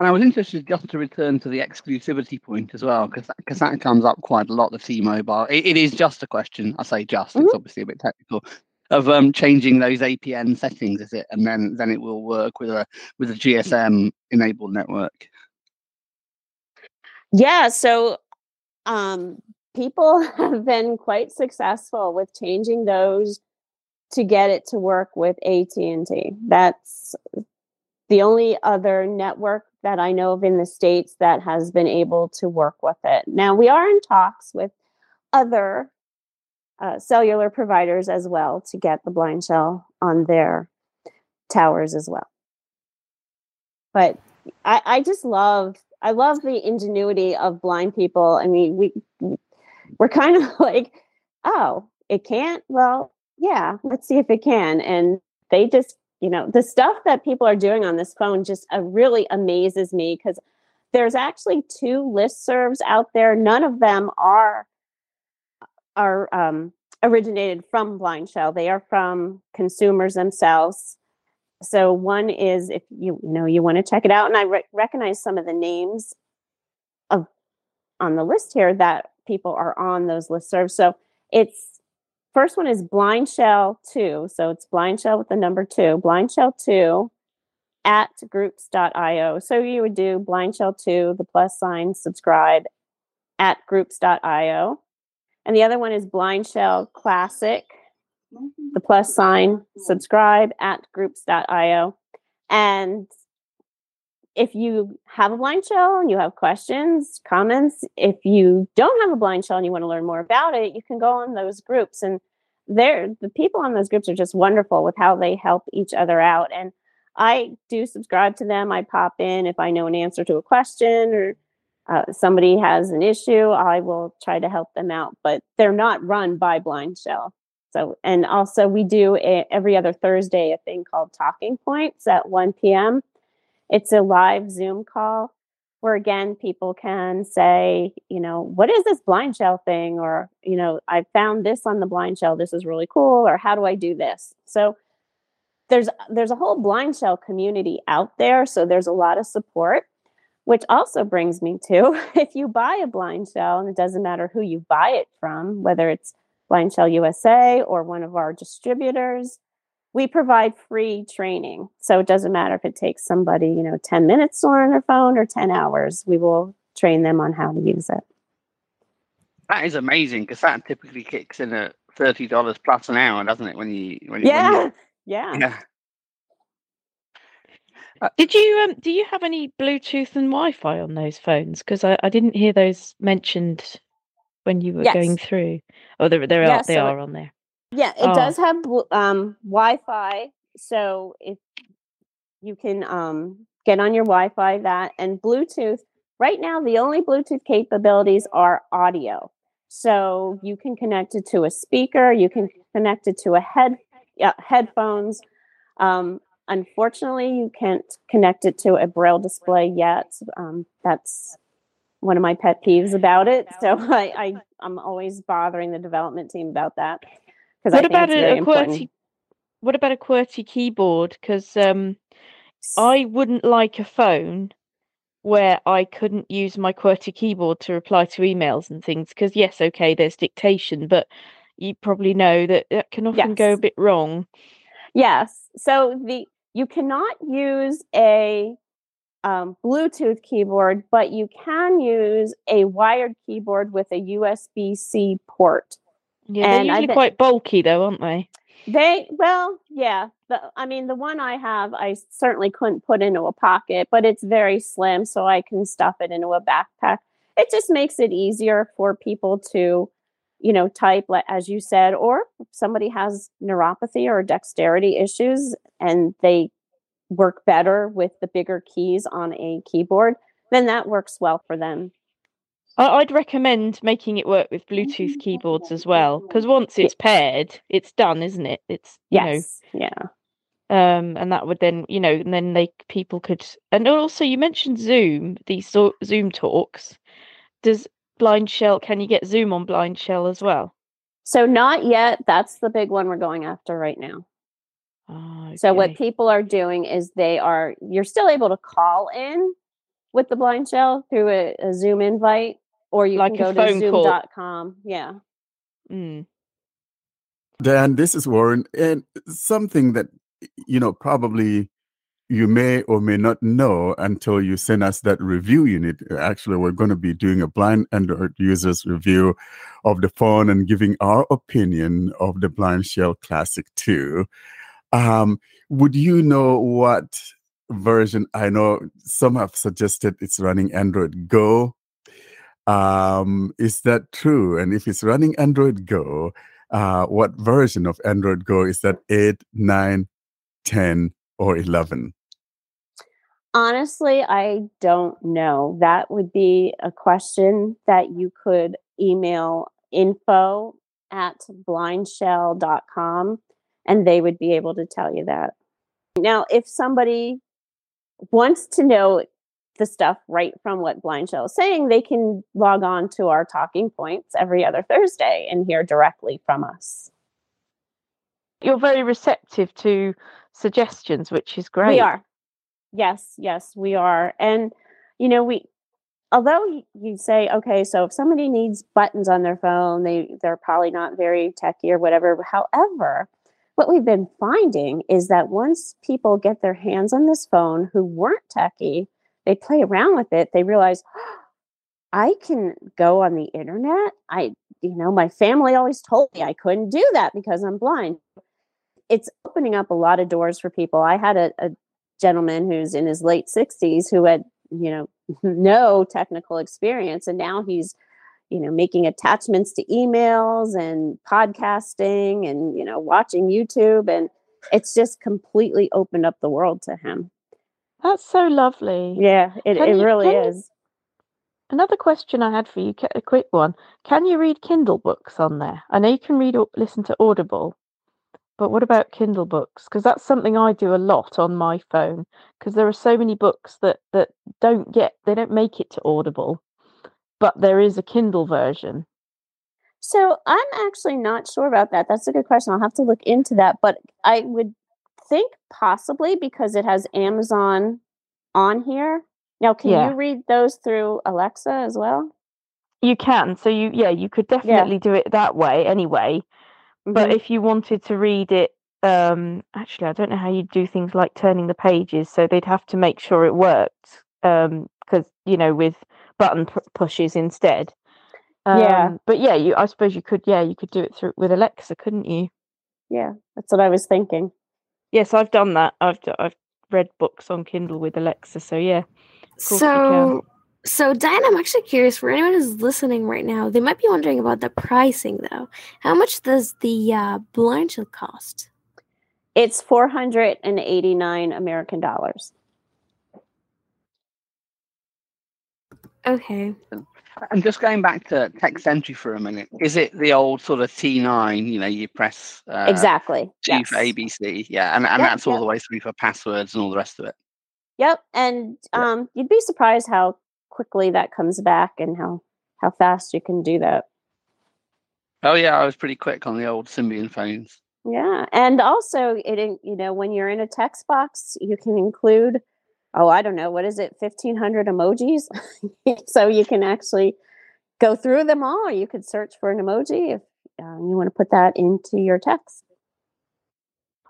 And I was interested just to return to the exclusivity point as well, because because that comes up quite a lot. The T-Mobile, it, it is just a question. I say just; it's obviously a bit technical. Of um, changing those APN settings, is it, and then then it will work with a with a GSM enabled network. Yeah, so um, people have been quite successful with changing those to get it to work with AT&T. That's the only other network that I know of in the states that has been able to work with it. Now we are in talks with other uh, cellular providers as well to get the blind shell on their towers as well. But I, I just love I love the ingenuity of blind people. I mean, we we're kind of like, oh, it can't. Well, yeah, let's see if it can. And they just, you know, the stuff that people are doing on this phone just uh, really amazes me because there's actually two listservs out there. None of them are are um, originated from Blind Shell. They are from consumers themselves. So one is if you, you know you want to check it out, and I re- recognize some of the names of on the list here that people are on those listservs. So it's first one is Blind Shell Two. So it's Blind Shell with the number two. Blind Shell Two at groups.io. So you would do Blind Shell Two, the plus sign, subscribe at groups.io. And the other one is Blind Shell Classic, the plus sign, subscribe at groups.io. And if you have a blind shell and you have questions, comments, if you don't have a blind shell and you want to learn more about it, you can go on those groups. And they're, the people on those groups are just wonderful with how they help each other out. And I do subscribe to them. I pop in if I know an answer to a question or uh, somebody has an issue, I will try to help them out. But they're not run by Blind Shell. So, and also we do a, every other Thursday a thing called Talking Points at 1 p.m. It's a live Zoom call where again people can say, you know, what is this blind shell thing? Or, you know, I found this on the blind shell. This is really cool. Or how do I do this? So there's there's a whole blind shell community out there. So there's a lot of support. Which also brings me to if you buy a blind shell, and it doesn't matter who you buy it from, whether it's Blind Shell USA or one of our distributors, we provide free training. So it doesn't matter if it takes somebody, you know, 10 minutes to learn their phone or 10 hours, we will train them on how to use it. That is amazing because that typically kicks in at thirty dollars plus an hour, doesn't it? When you when, yeah. when you, yeah. yeah. Uh, Did you um do you have any Bluetooth and Wi-Fi on those phones? Because I, I didn't hear those mentioned when you were going through. Oh, they they Yeah, are they so are on there. Yeah, it Oh. does have um, Wi-Fi, so if you can um, get on your Wi-Fi that and Bluetooth. Right now, the only Bluetooth capabilities are audio. So you can connect it to a speaker, you can connect it to a head yeah, headphones. Um, unfortunately, you can't connect it to a braille display yet. Um, that's one of my pet peeves about it. So I, I I'm always bothering the development team about that What about a, a important. QWERTY? What about a QWERTY keyboard? Because um, I wouldn't like a phone where I couldn't use my QWERTY keyboard to reply to emails and things. Because yes, okay, there's dictation, but you probably know that that can often go a bit wrong. Yes. So the you cannot use a um, Bluetooth keyboard, but you can use a wired keyboard with a USB C port. Yeah, they're And usually quite bulky, though, aren't they? They well, yeah. The I mean, the one I have, I certainly couldn't put into a pocket, but it's very slim, so I can stuff it into a backpack. It just makes it easier for people to, you know, type like as you said, or if somebody has neuropathy or dexterity issues, and they work better with the bigger keys on a keyboard, then that works well for them. I- I'd recommend making it work with Bluetooth keyboards as well, because once it's paired, it's done, isn't it? It's you know, Yes, yeah. um, and that would then you know, and then they people could, and also you mentioned Zoom, these Zoom talks. Does Blind Shell? Can you get Zoom on Blind Shell as well? So not yet. That's the big one we're going after right now. Oh, So what people are doing is they are you're still able to call in with the blind shell through a, a Zoom invite, or you Like can go to phone call. zoom.com. Yeah. Mm. Dan, this is Warren, and something that you know probably you may or may not know until you send us that review unit. Actually, we're going to be doing a blind Android users review of the phone and giving our opinion of the Blind Shell Classic 2. Um, would you know what version? I know some have suggested it's running Android Go. Um, is that true? And if it's running Android Go, uh, what version of Android Go is that? 8, 9, 10, or 11? Honestly, I don't know. That would be a question that you could email info at blindshell.com and they would be able to tell you that. Now, if somebody wants to know the stuff right from what Blind Shell is saying, they can log on to our talking points every other Thursday and hear directly from us. You're very receptive to suggestions, which is great. We are. Yes, yes, we are. And, you know, we, although you say, okay, so if somebody needs buttons on their phone, they, they're probably not very techy or whatever. However, what we've been finding is that once people get their hands on this phone who weren't techy, they play around with it, they realize, oh, I can go on the internet. I, you know, my family always told me I couldn't do that because I'm blind. It's opening up a lot of doors for people. I had a, a gentleman who's in his late 60s who had, you know, no technical experience and now he's you know making attachments to emails and podcasting and you know watching youtube and it's just completely opened up the world to him That's so lovely. yeah it, Can it you- really can you- is Another question I had for you, a quick one. Can you read Kindle books on there? I know you can read or listen to Audible, but what about Kindle books? Because that's something I do a lot on my phone. Because there are so many books that that don't get they don't make it to Audible, but there is a Kindle version. So I'm actually not sure about that. That's a good question. I'll have to look into that. But I would think possibly because it has Amazon on here. Now, can Yeah. you read those through Alexa as well? You can, so you yeah, you could definitely do it that way anyway. But Mhm. if you wanted to read it, um, actually, I don't know how you do things like turning the pages. So they'd have to make sure it worked, um, because you know, with button pu- pushes instead. Yeah. Um, But yeah, you I suppose you could. Yeah, you could do it through with Alexa, couldn't you? yeah, that's what I was thinking. Yes, I've done that. I've d- I've read books on Kindle with Alexa. So yeah. course you can. So, so Diane, I'm actually curious for anyone who's listening right now. They might be wondering about the pricing, though. How much does the uh, blind shell cost? It's 489 American dollars. Okay. And just going back to text entry for a minute, is it the old sort of T9? You know, you press uh, exactly. G yes. for ABC, yeah, and, and Yep, that's all yep. the way through for passwords and all the rest of it. Yep. And um, you'd be surprised how quickly that comes back and how how fast you can do that. Oh yeah, I was pretty quick on the old Symbian phones. Yeah, and also it in- you know when you're in a text box, you can include oh I don't know what is it fifteen hundred emojis, so you can actually go through them all. You could search for an emoji if uh, you want to put that into your text.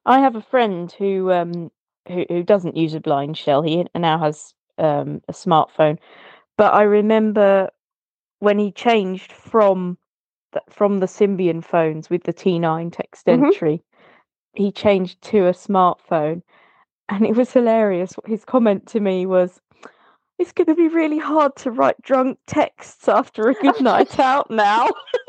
I have a friend who um who, who doesn't use a blind shell. He now has um a smartphone, but I remember when he changed from the, from the Symbian phones with the T9 text Mhm. entry, he changed to a smartphone, and it was hilarious. His comment to me was. It's going to be really hard to write drunk texts after a good night out now.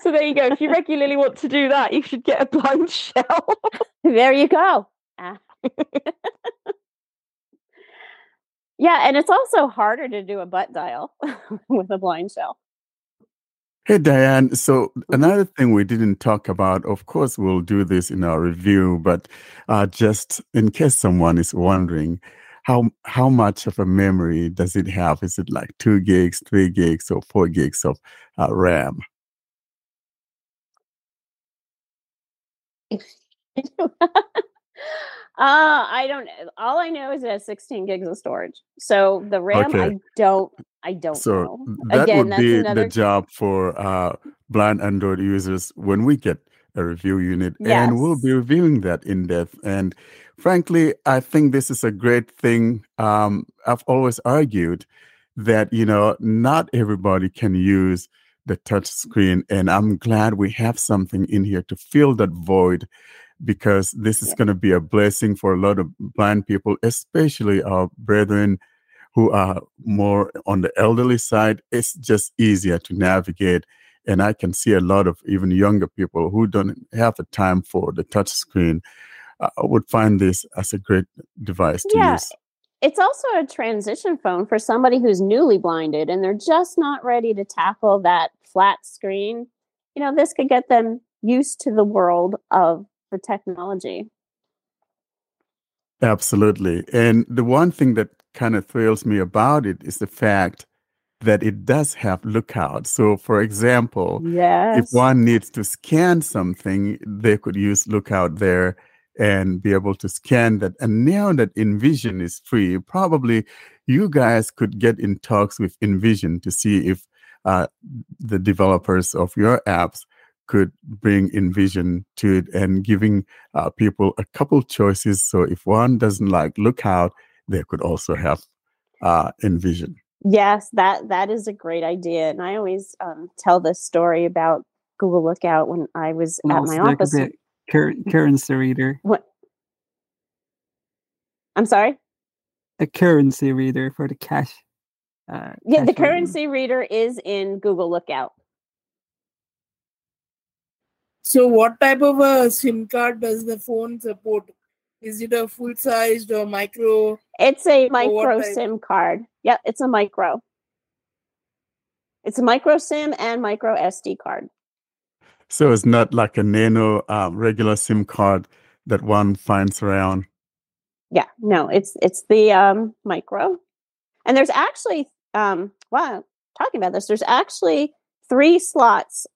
so there you go. If you regularly want to do that, you should get a blind shell. there you go. Ah. yeah, and it's also harder to do a butt dial with a blind shell. Hey, Diane. So, another thing we didn't talk about, of course, we'll do this in our review, but uh, just in case someone is wondering, how how much of a memory does it have? Is it like two gigs, three gigs, or four gigs of uh, RAM? Uh, I don't. All I know is it has 16 gigs of storage. So the RAM, Okay. I don't. I don't So know. that Again, would that's be another- the job for uh, blind Android users when we get a review unit, and we'll be reviewing that in depth. And frankly, I think this is a great thing. Um, I've always argued that you know not everybody can use the touch screen, and I'm glad we have something in here to fill that void because this is going to be a blessing for a lot of blind people, especially our brethren who are more on the elderly side, it's just easier to navigate. And I can see a lot of even younger people who don't have the time for the touch screen uh, would find this as a great device to use. Yeah. use. It's also a transition phone for somebody who's newly blinded and they're just not ready to tackle that flat screen. You know, this could get them used to the world of the technology. Absolutely. And the one thing that kind of thrills me about it is the fact that it does have lookout. So, for example, if one needs to scan something, they could use Lookout there and be able to scan that. And now that Envision is free, probably you guys could get in talks with Envision to see if uh, the developers of your apps could bring Envision to it and giving uh, people a couple choices. So if one doesn't like Lookout, they could also have uh, Envision. Yes, that that is a great idea. And I always um, tell this story about Google Lookout when I was And at also my there could office. be a cur- currency reader, What? I'm sorry. a currency reader for the cash. Uh, Yeah, the cash reading. currency reader is in Google Lookout. So, what type of a SIM card does the phone support? Is it a full sized or micro? It's a micro? SIM card. Yeah, it's a micro. It's a micro SIM and micro SD card. So it's not like a nano um, regular SIM card that one finds around. Yeah, no, it's it's the um micro. And there's actually um wow, talking about this, there's actually three slots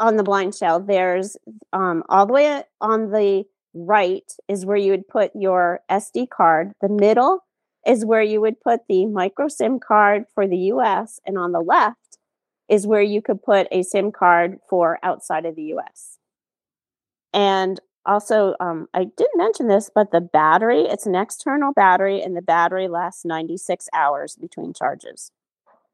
on the blind shell. There's um all the way on the right is where you would put your SD card. The middle is where you would put the micro SIM card for the US and on the left is where you could put a SIM card for outside of the US. And also, um, I didn't mention this, but the battery, it's an external battery, and the battery lasts 96 hours between charges.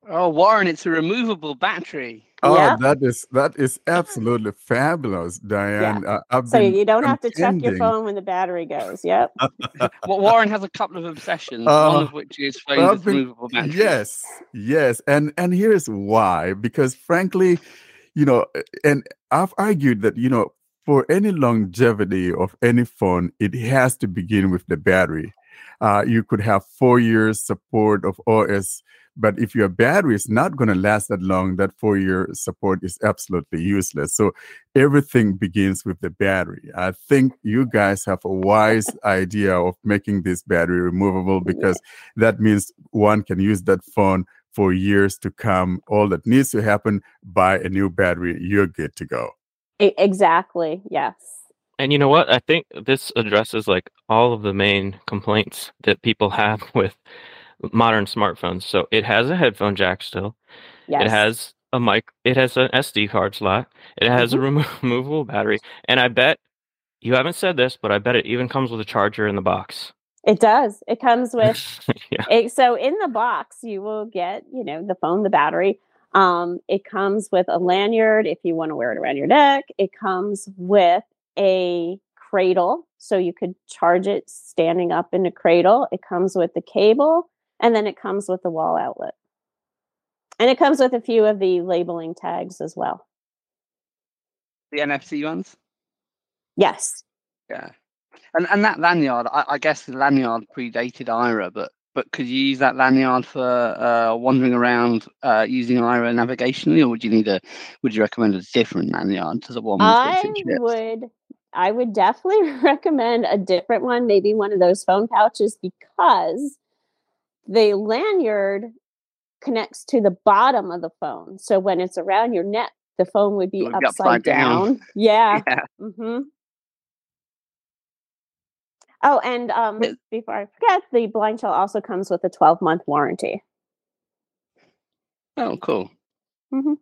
Oh, Warren, it's a removable battery. Oh, Yeah. that is that is absolutely fabulous, Diane. Uh, So you don't have to check your phone when the battery goes. Yep. Well, Warren has a couple of obsessions, Uh, one of which is phones with been- removable batteries. Yes, yes, and and here's why. Because frankly, you know, and I've argued that you know, for any longevity of any phone, it has to begin with the battery. Uh, you could have four years support of OS, but if your battery is not going to last that long, that four year support is absolutely useless. So everything begins with the battery. I think you guys have a wise idea of making this battery removable because that means one can use that phone for years to come. All that needs to happen, buy a new battery, you're good to go. Exactly. Yes. And you know what? I think this addresses like all of the main complaints that people have with modern smartphones. So it has a headphone jack still. Yes. It has a mic. It has an SD card slot. It has a Mhm. remo- removable battery. And I bet you haven't said this, but I bet it even comes with a charger in the box. It does. It comes with yeah. it, so in the box you will get, you know, the phone, the battery. Um, it comes with a lanyard if you want to wear it around your neck. It comes with a cradle, so you could charge it standing up in a cradle. It comes with the cable, and then it comes with the wall outlet. And it comes with a few of the labeling tags as well. The NFC ones. Yes. Yeah, and and that lanyard, I, I guess the lanyard predated Aira, but but could you use that lanyard for uh, wandering around uh, using Aira navigationally, or would you need a? Would you recommend a different lanyard to the one I would I would definitely recommend a different one, maybe one of those phone pouches because the lanyard connects to the bottom of the phone. So when it's around your neck, the phone would be It would be upside, upside down. down. Yeah. Yeah. hmm Oh, and um, before I forget, the blind shell also comes with a 12 month warranty. Oh, cool. Mm-hmm.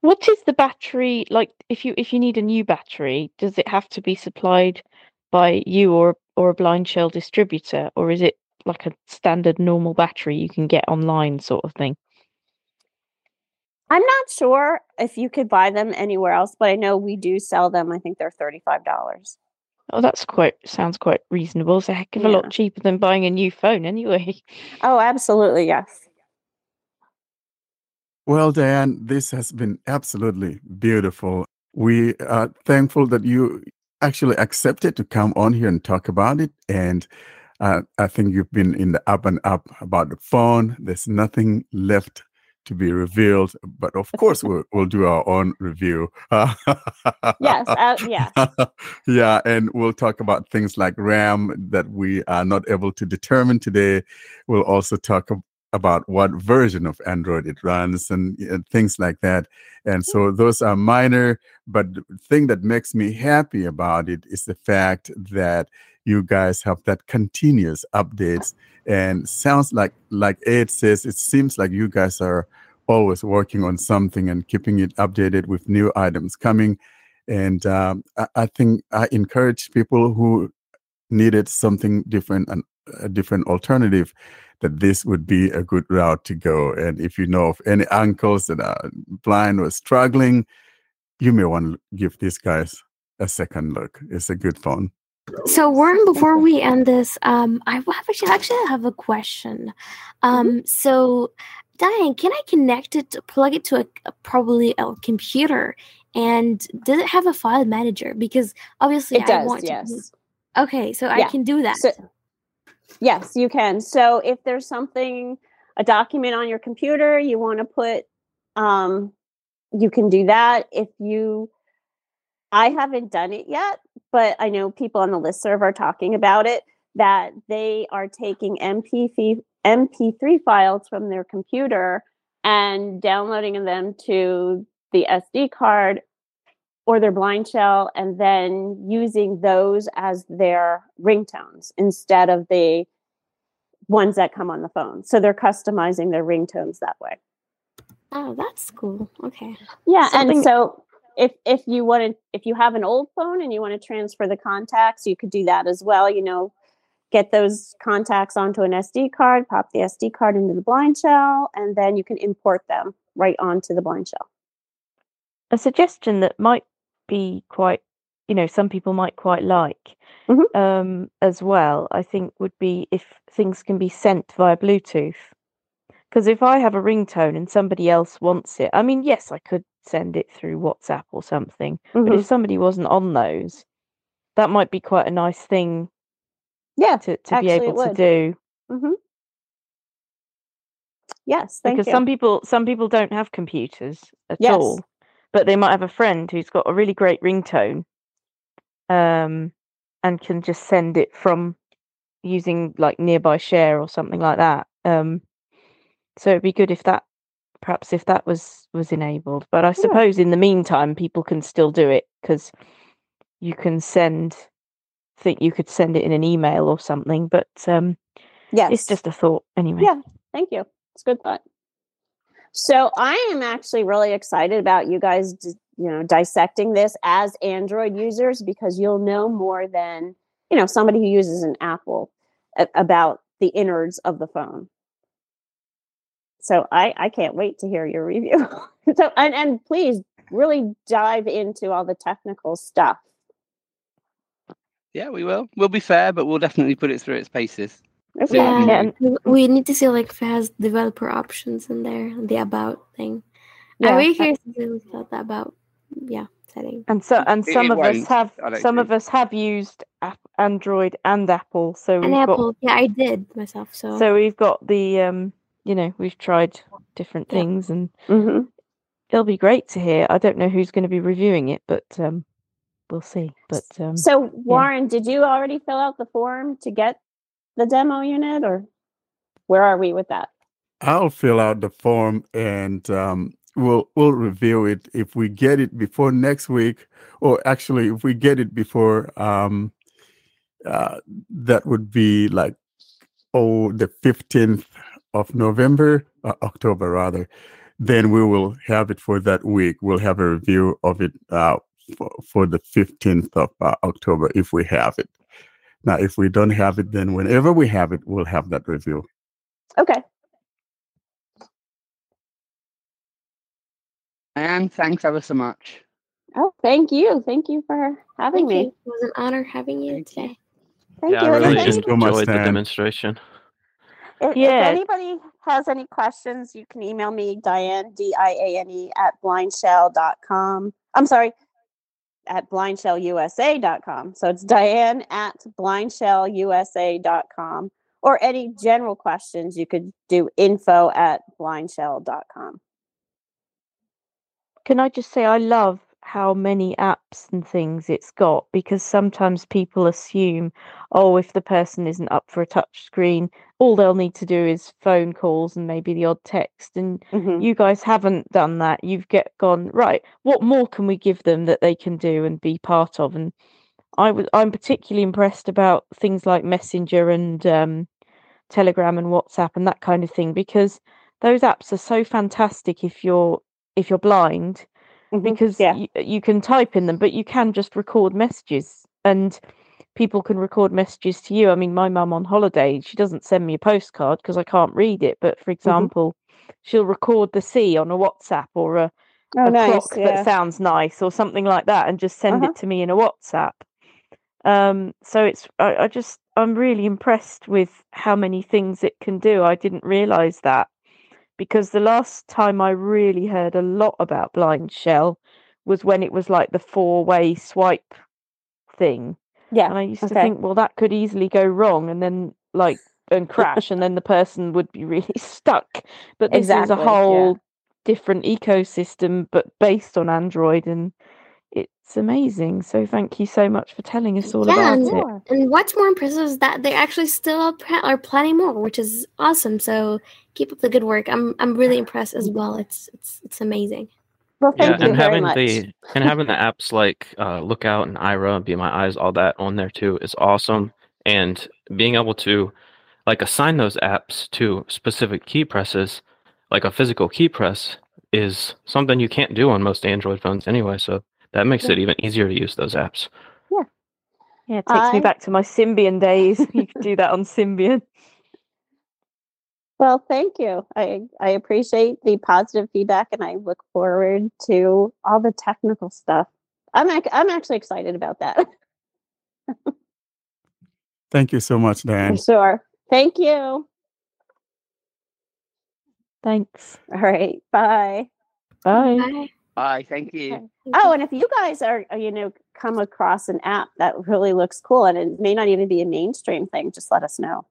What is the battery like? If you if you need a new battery, does it have to be supplied by you or or a blind shell distributor, or is it like a standard normal battery you can get online, sort of thing? I'm not sure if you could buy them anywhere else, but I know we do sell them. I think they're $35. Oh, that's quite sounds quite reasonable. It's a heck of a Yeah. lot cheaper than buying a new phone anyway. Oh, absolutely, yes. Well, Diane, this has been absolutely beautiful. We are thankful that you actually accepted to come on here and talk about it. And uh, I think you've been in the up and up about the phone. There's nothing left to be revealed, but of course, we'll, we'll do our own review. Yes, uh, yeah. yeah, and we'll talk about things like RAM that we are not able to determine today. We'll also talk about what version of Android it runs and, and things like that. And so those are minor, but the thing that makes me happy about it is the fact that you guys have that continuous updates. And sounds like like Ed says it seems like you guys are always working on something and keeping it updated with new items coming. And um, I, I think i encourage people who needed something different and a different alternative that this would be a good route to go. And if you know of any uncles that are blind or struggling you may want to give these guys a second look. It's a good phone So Warren, before we end this, um, I have actually actually have a question. Um, so Diane, can I connect it, plug it to a, a- probably a computer, and does it have a file manager? Because obviously, It I does, want to. yes. Okay, so I can do that. So, yes, you can. So if there's something, a document on your computer you want to put, um, you can do that. If you, I haven't done it yet, but I know people on the listserv are talking about it. That they are taking MP3 MP3 files from their computer and downloading them to the SD card or their blind shell and then using those as their ringtones instead of the ones that come on the phone. So they're customizing their ringtones that way. oh, that's cool. Okay. Yeah, Something- and so if if you want to if you have an old phone and you want to transfer the contacts, you could do that as well, you know, get those contacts onto an SD card, pop the SD card into the blind shell and then you can import them right onto the blind shell. a suggestion that might be quite you know some people might quite like Mhm. um as well i think would be if things can be sent via bluetooth because if i have a ringtone and somebody else wants it i mean yes i could send it through whatsapp or something but Mhm. if somebody wasn't on those that might be quite a nice thing Yeah, to, to be able to do hmm Yes, thank because you. some people some people don't have computers at Yes. all but they might have a friend who's got a really great ringtone um and can just send it from using like nearby share or something like that um so it'd be good if that perhaps if that was was enabled but i suppose in the meantime people can still do it because you can send think you could send it in an email or something but um yeah, it's just a thought anyway Yeah, thank you. It's a good thought. So I am actually really excited about you guys, d- you know, dissecting this as Android users because you'll know more than you know somebody who uses an Apple about the innards of the phone. So I I can't wait to hear your review. so and and please really dive into all the technical stuff. Yeah, we will. We'll be fair, but we'll definitely put it through its paces. Okay. Yeah. Yeah, and- w- we need to see like if it has developer options in there, the about thing. Yeah, I'm really I- curious to about that about yeah setting. And so, and some it of us won't, have, I don't some of us have used app, Android and Apple. So And we've Apple, yeah, I did myself. So, so we've got the, um, you know, we've tried different Yeah. things, and Mhm. it'll be great to hear. I don't know who's going to be reviewing it, but um, we'll see. But um, So Warren, did you already fill out the form to get the demo unit, or where are we with that? I'll fill out the form and um, we'll we'll review it if we get it before next week, or actually if we get it before um, uh, that would be like oh the fifteenth of November, uh, October rather. Then we will have it for that week. We'll have a review of it uh, for, for the fifteenth of uh, October if we have it. Now, if we don't have it, then whenever we have it, we'll have that review. Okay. And thanks ever so much. Oh, thank you. Thank you for having Thank me. you. It was an honor having you today. Thank yeah, you. I really if, Thank you much, enjoyed the demonstration. If, if anybody has any questions, you can email me, Diane, D I A N E, at blindshell.com. I'm sorry, at blindshellusa.com. So it's Diane at blindshellusa.com. Or any general questions, you could do info at blindshell.com. Can I just say I love how many apps and things it's got because sometimes people assume, oh, if the person isn't up for a touch screen, all they'll need to do is phone calls and maybe the odd text. And Mhm. you guys haven't done that. You've get gone right. What more can we give them that they can do and be part of? And I was I'm particularly impressed about things like Messenger and um, Telegram and WhatsApp and that kind of thing because those apps are so fantastic if you're if you're blind Mhm. because yeah. you, you can type in them but you can just record messages and people can record messages to you i mean my mum on holiday she doesn't send me a postcard because i can't read it but Mm-hmm. for example she'll record the sea on a whatsapp or a, Oh, a nice. clock Yeah. that sounds nice or something like that and just send Uh-huh. it to me in a whatsapp um so it's I, I just i'm really impressed with how many things it can do i didn't realize that because the last time i really heard a lot about BlindShell was when it was like the four way swipe thing Yeah. and i used to think well that could easily go wrong and then like and crash and then the person would be really stuck but this is a Exactly, yeah. whole different ecosystem but based on android and it's amazing so thank you so much for telling us all Yeah, about and, it and what's more impressive is that they actually still are planning more, which is awesome. So keep up the good work. I'm I'm really impressed as well. It's it's it's amazing. Well, Yeah, thank you and very having much. the and having the apps like uh, Lookout and Aira, and Be My Eyes, all that on there too is awesome. And being able to like assign those apps to specific key presses, like a physical key press, is something you can't do on most Android phones anyway. So that makes Yeah. it even easier to use those apps. yeah Yeah, it takes me back to my symbian days you could do that on symbian Well, thank you. I I appreciate the positive feedback, and I look forward to all the technical stuff. I'm ac- I'm actually excited about that. Thank you so much, For Dan. sure. Thank you. thanks All right. Bye. bye Bye. Bye. Thank you. Okay. Oh, and if you guys are are, you know come across an app that really looks cool, and it may not even be a mainstream thing, just let us know.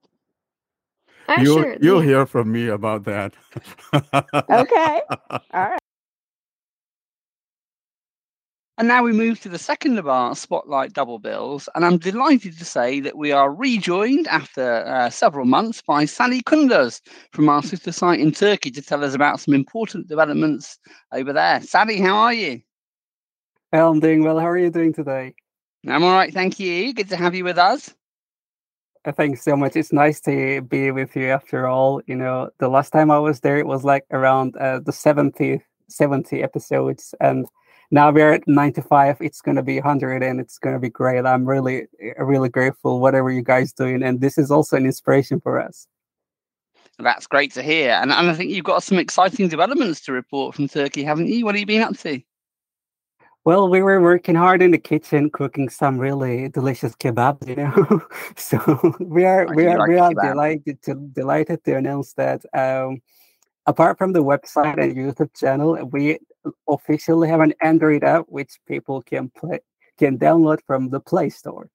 You'll sure. you'll hear from me about that. Okay. All right. And now we move to the second of our Spotlight double bills, and I'm delighted to say that we are rejoined after uh, several months by Sally Kunduz from our sister site in Turkey to tell us about some important developments over there. Sally, how are you? Well, I'm doing well. How are you doing today? I'm all right, thank you. Good to have you with us. Uh, Thanks so much. It's nice to be with you after all. You know, the last time I was there, it was like around uh, the 70, 70 episodes. And now we're at 95. It's going to be 100 and it's going to be great. I'm really, uh, really grateful, whatever you guys doing. And this is also an inspiration for us. That's great to hear. And, and I think you've got some exciting developments to report from Turkey, haven't you? What have you been up to? Well, we were working hard in the kitchen, cooking some really delicious kebabs, you know. so we are I we are like we are kebab. delighted to delighted to announce that um, apart from the website and YouTube channel, we officially have an Android app which people can play can download from the Play Store.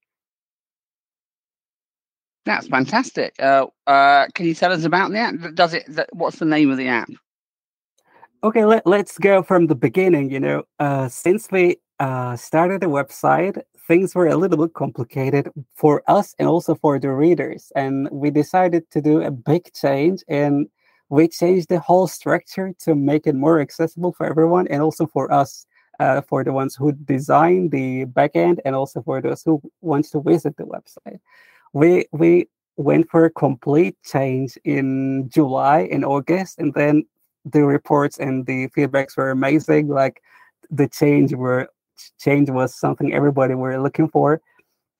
That's fantastic. Uh, uh, can you tell us about the app? Does it? What's the name of the app? Okay, let, let's go from the beginning. You know, uh, since we uh, started the website, things were a little bit complicated for us and also for the readers. And we decided to do a big change and we changed the whole structure to make it more accessible for everyone and also for us, uh, for the ones who design the backend and also for those who want to visit the website. We, we went for a complete change in July and August, and then the reports and the feedbacks were amazing. Like the change were change was something everybody were looking for.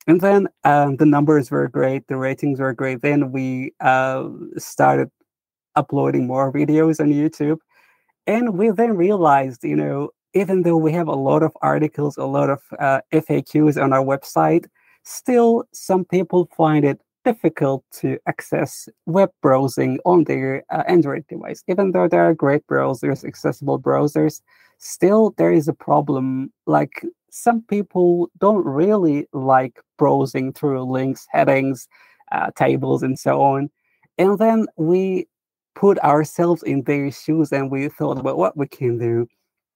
And then um, the numbers were great, the ratings were great. Then we uh, started uploading more videos on YouTube, and we then realized, you know, even though we have a lot of articles, a lot of uh, FAQs on our website, still some people find it difficult to access web browsing on their uh, Android device. Even though there are great browsers, accessible browsers, still there is a problem. Like some people don't really like browsing through links, headings, uh, tables, and so on. And then we put ourselves in their shoes and we thought about what we can do.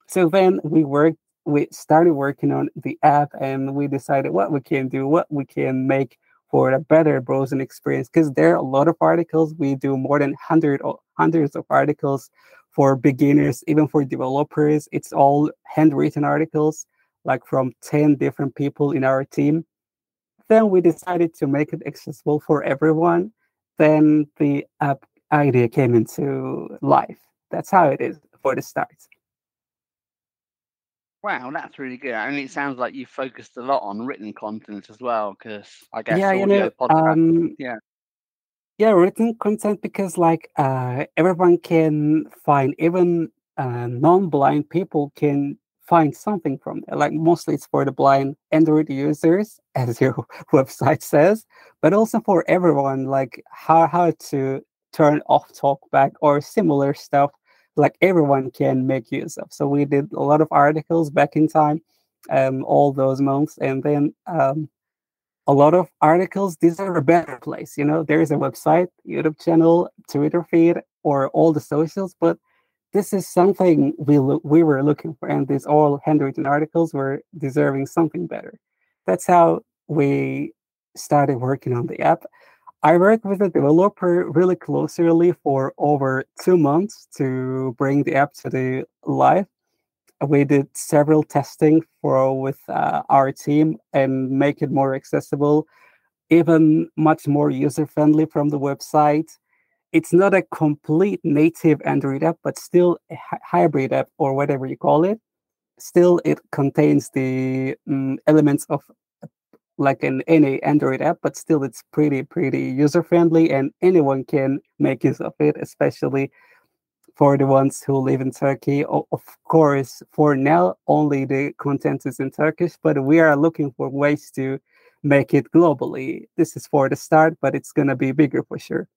So then we worked, we started working on the app and we decided what we can do, what we can make for a better browsing experience. Because there are a lot of articles. We do more than hundred hundreds of articles for beginners, even for developers. It's all handwritten articles, like from 10 different people in our team. Then we decided to make it accessible for everyone. Then the app idea came into life. That's how it is for the start. Wow, that's really good. I mean, it sounds like you focused a lot on written content as well, because I guess yeah, audio you know, podcast. um, yeah, yeah, written content because like uh, everyone can find, even uh, non-blind people can find something from there. Like mostly it's for the blind Android users, as your website says, but also for everyone, like how how to turn off talkback or similar stuff like everyone can make use of. So we did a lot of articles back in time, um, all those months, and then um, a lot of articles deserve a better place. You know, there is a website, YouTube channel, Twitter feed, or all the socials, but this is something we lo- we were looking for, and these all handwritten articles were deserving something better. That's how we started working on the app. I worked with the developer really closely for over two months to bring the app to the live. We did several testing for with uh, our team and make it more accessible, even much more user friendly from the website. It's not a complete native Android app, but still a hy- hybrid app or whatever you call it. Still, it contains the um, elements of like in any Android app, but still it's pretty, pretty user friendly and anyone can make use of it, especially for the ones who live in Turkey. Of course, for now, only the content is in Turkish, but we are looking for ways to make it globally. This is for the start, but it's going to be bigger for sure.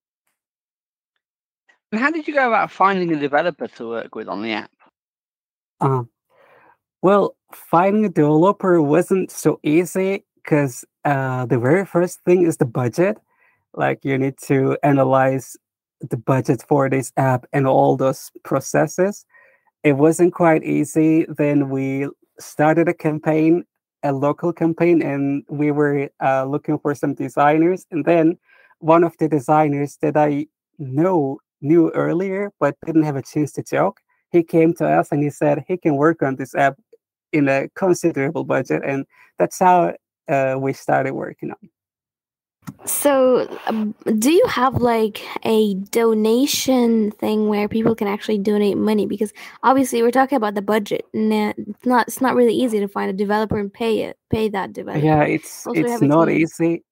and how did you go about finding a developer to work with on the app? Um, well, finding a developer wasn't so easy because uh, the very first thing is the budget. Like you need to analyze the budget for this app and all those processes. It wasn't quite easy. Then we started a campaign, a local campaign, and we were uh, looking for some designers. And then one of the designers that I know knew earlier but didn't have a chance to talk, he came to us and he said he can work on this app in a considerable budget, and that's how uh, we started working on. So, um, do you have like a donation thing where people can actually donate money? Because obviously, we're talking about the budget, and it's not it's not really easy to find a developer and pay it, pay that developer. Yeah, it's Also, it's not easy.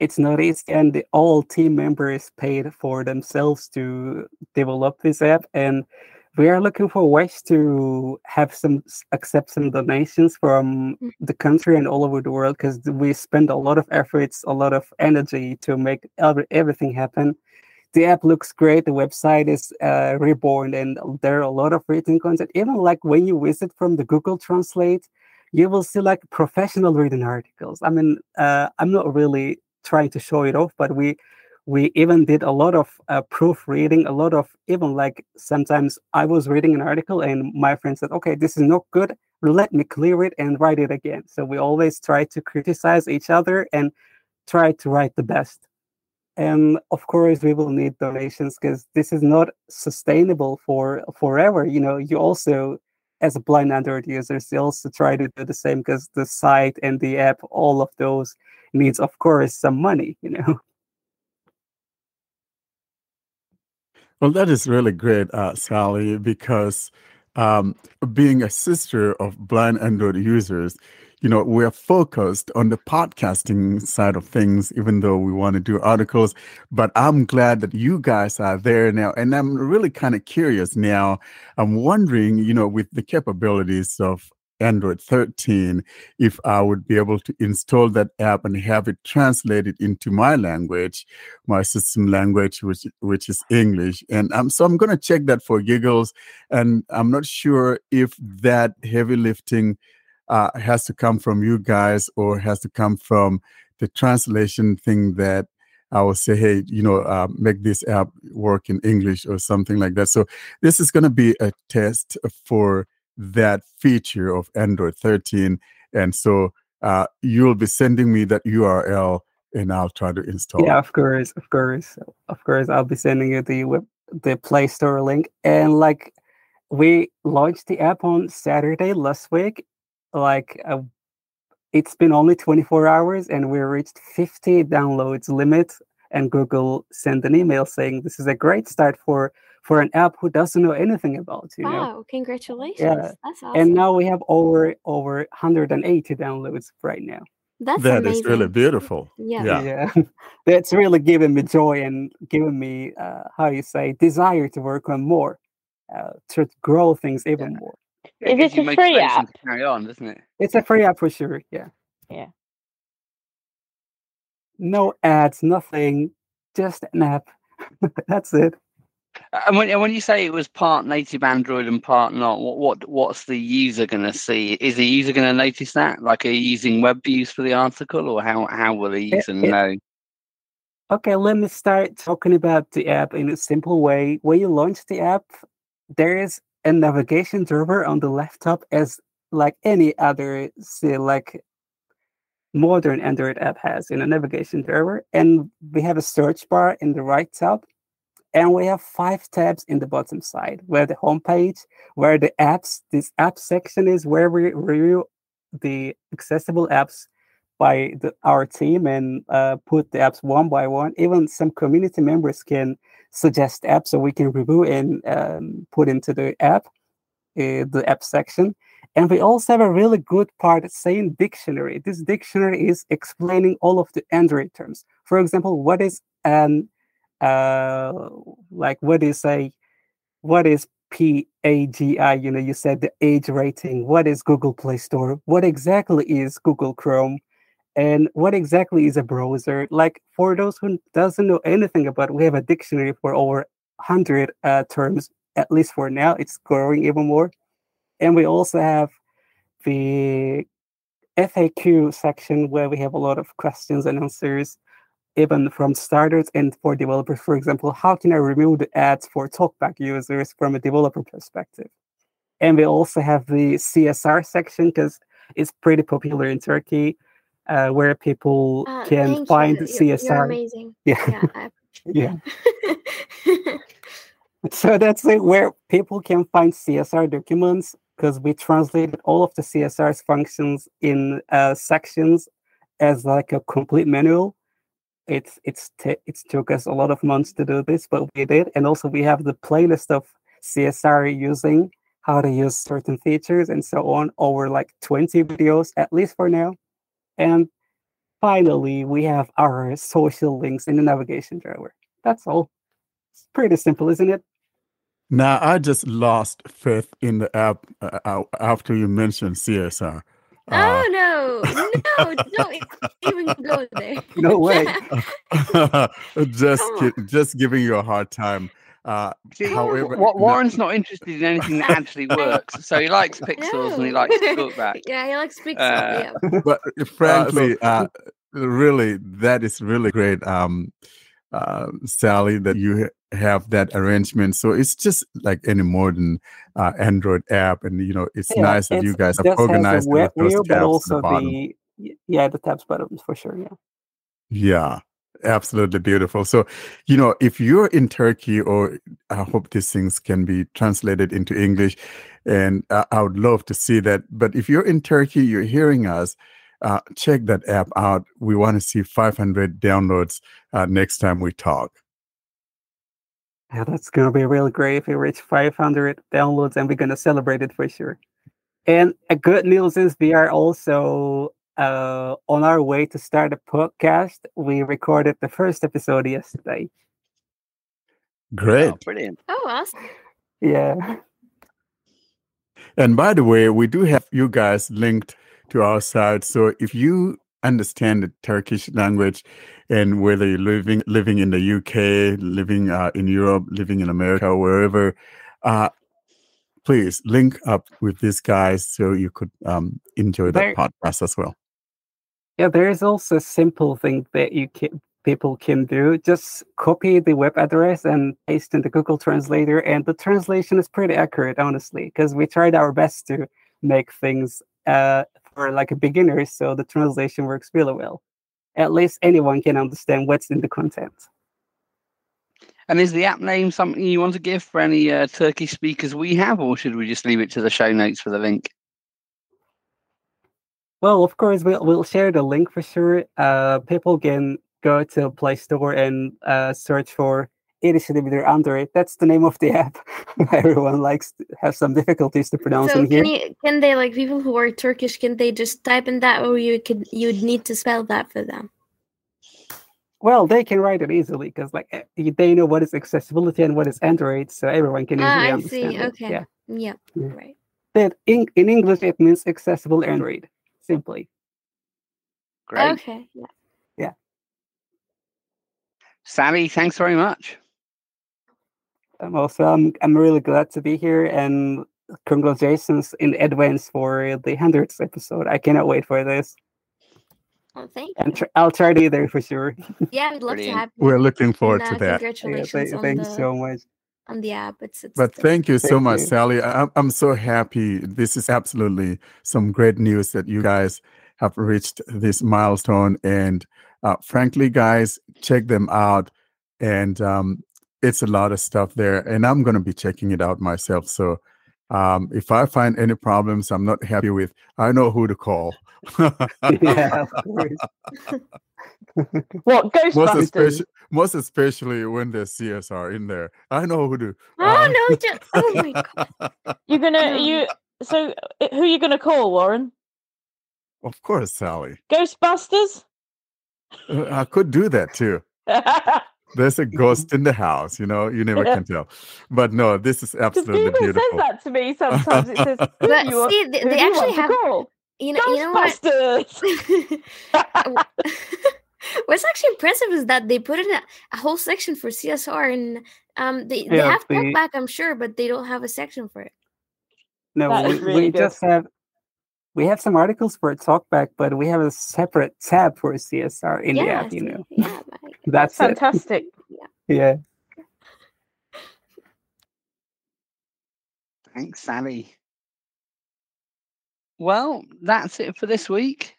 It's not easy, and the, all team members paid for themselves to develop this app, and we are looking for ways to have some accept some donations from Mm. the country and all over the world because we spend a lot of efforts, a lot of energy to make every, everything happen. The app looks great. The website is uh, reborn, and there are a lot of written content. Even like when you visit from the Google Translate, you will see like professional written articles. I mean, uh, I'm not really trying to show it off, but we we even did a lot of uh, proofreading, a lot of even like sometimes I was reading an article and my friend said, "Okay, this is not good. Let me clear it and write it again." So we always try to criticize each other and try to write the best. And of course, we will need donations because this is not sustainable for forever. You know, you also as a blind Android user, you also try to do the same because the site and the app, all of those needs, of course, some money. You know. Well, that is really great, uh, Sally, because um, being a sister of blind Android users, you know, we're focused on the podcasting side of things, even though we want to do articles. But I'm glad that you guys are there now. And I'm really kind of curious now. I'm wondering, you know, with the capabilities of Android 13 if I would be able to install that app and have it translated into my language, my system language, which which is English. And um, so I'm going to check that for giggles. And I'm not sure if that heavy lifting uh, has to come from you guys or has to come from the translation thing that I will say, hey, you know, uh, make this app work in English or something like that. So this is going to be a test for that feature of Android 13. And so uh, you'll be sending me that URL and I'll try to install. Yeah, of course, of course, of course. I'll be sending you the web, the Play Store link. And like, we launched the app on Saturday last week. Like, uh, it's been only 24 hours, and we reached 50 downloads limit. And Google sent an email saying this is a great start for for an app who doesn't know anything about you wow, know? congratulations. Yeah. That's awesome. And now we have over over 180 downloads right now. That's That is amazing. really beautiful. Yeah. Yeah. Yeah, that's really giving me joy and giving me uh, how you say desire to work on more, uh, to grow things even more. Yeah, Is gives it you a free app? Carry on, doesn't it? It's a free app for sure. Yeah. Yeah. No ads, nothing, just an app. that's it. And when and when you say it was part native Android and part not, what what what's the user going to see? Is the user going to notice that? Like, are you using web views for the article, or how how will the It- user it- know? Okay, let me start talking about the app in a simple way. When you launch the app, there is a navigation drawer on the laptop as like any other say like modern Android app has in a navigation drawer. And we have a search bar in the right top. And we have five tabs in the bottom side where the homepage, where the apps, this app section is where we review the accessible apps by the, our team and uh, put the apps one by one. Even some community members can suggest apps so we can review and um, put into the app, uh, the app section. And we also have a really good part saying dictionary. This dictionary is explaining all of the Android terms. For example, what is an uh, like what is a what is PEGI? You know, you said the age rating. What is Google Play Store? What exactly is Google Chrome? And what exactly is a browser? Like for those who doesn't know anything about, it, we have a dictionary for over hundred uh, terms. At least for now, it's growing even more. And we also have the FAQ section where we have a lot of questions and answers, even from starters and for developers. For example, how can I remove the ads for TalkBack users from a developer perspective? And we also have the CSR section because it's pretty popular in Turkey, uh, where people Uh, can find you. CSR. you're amazing. Yeah. Yeah, Yeah. So that's it, where people can find CSR documents because we translated all of the CSR's functions in uh, sections as like a complete manual. It's it's t- it's took us a lot of months to do this, but we did. And also we have the playlist of CSR using how to use certain features and so on over like 20 videos at least for now. And finally, we have our social links in the navigation drawer. That's all. It's pretty simple, isn't it? Now, I just lost faith in the app uh, uh, after you mentioned CSR. Uh, oh no, no, don't even go there. No way. just ki- just giving you a hard time. Uh, See, however, Wa- no- Warren's not interested in anything that actually works. So he likes pixels and he No. likes TalkBack. yeah, he likes pixels. Uh, yeah. but frankly, uh, really, that is really great, um, uh, Sally, that you ha- have that arrangement. So it's just like any modern uh, Android app, and you know, it's Yeah, nice that you guys have does has a organized it web with those tabs at the the yeah the tabs buttons for sure. Yeah. Yeah, absolutely beautiful. So, you know, if you're in Turkey, or I hope these things can be translated into English, and uh, I would love to see that. But if you're in Turkey, you're hearing us, uh, check that app out. We want to see 500 downloads uh, next time we talk. Yeah, that's gonna be really great if we reach 500 downloads, and we're gonna celebrate it for sure. And a good news is we are also uh, on our way to start a podcast. We recorded the first episode yesterday. Great. Oh, brilliant. Oh, awesome. Yeah. And by the way, we do have you guys linked to our site. So if you understand the Turkish language and whether you're living living in the UK, living uh, in Europe, living in America, wherever, uh, please link up with these guys so you could um, enjoy that There- podcast as well. Yeah, there is also a simple thing that you can people can do. Just copy the web address and paste in the Google Translator, and the translation is pretty accurate, honestly, because we tried our best to make things uh, for like a beginner, so the translation works really well. At least anyone can understand what's in the content. And is the app name something you want to give for any uh, Turkish speakers we have, or should we just leave it to the show notes for the link? Well, of course, we'll we'll share the link for sure. Uh, people can go to Play Store and uh, search for Erişilebilir Android. That's the name of the app. Everyone likes to have some difficulties to pronounce So in here. can you can they like people who are Turkish? Can they just type in that, or you could you'd need to spell that for them? Well, they can write it easily because like eh, they know what is accessibility and what is Android, so everyone can easily Ah, I understand see. it. Okay. Yeah. Yep. Yeah. Right. That in, in English it means accessible Android. Simply. Great. Okay. Yeah. Yeah. Sally, thanks very much. Um, so I'm I'm really glad to be here and congratulations in advance for the hundredth episode. I cannot wait for this. Well, thank you. And tr- I'll try to be there for sure. Yeah, we'd love Brilliant. to have you. We're looking forward And, to uh, that. Yeah, Congratulations th- on thank the you so much. on the app. It's it's. But thank you so Thank much, you. Sally. I- I'm, I'm so happy. This is absolutely some great news that you guys have reached this milestone. And uh, frankly, guys, check them out. And um, it's a lot of stuff there. And I'm going to be checking it out myself. So um, if I find any problems I'm not happy with, I know who to call. yeah, of course. What most, Ghostbusters? especially, most especially when there's CSR in there. I know who to. Oh uh, no! Just, oh my god! You're gonna you. So uh, who are you gonna call, Warren? Of course, Sally. Ghostbusters? Uh, I could do that too. There's a ghost in the house, you know, you never Yeah. can tell. But no, this is absolutely Google beautiful. says that to me sometimes. It says, who But you want, see, they, they do you actually have. You know, you know what? Ghostbusters. What's actually impressive is that they put in a, a whole section for CSR, and um, they, they Yeah, have the- talkback, I'm sure, but they don't have a section for it. No, That we, really we just have we have some articles for a Talkback, but we have a separate tab for CSR in the app. You know, yeah, right. that's it. Fantastic. Yeah. Thanks, Sally. Well, that's it for this week.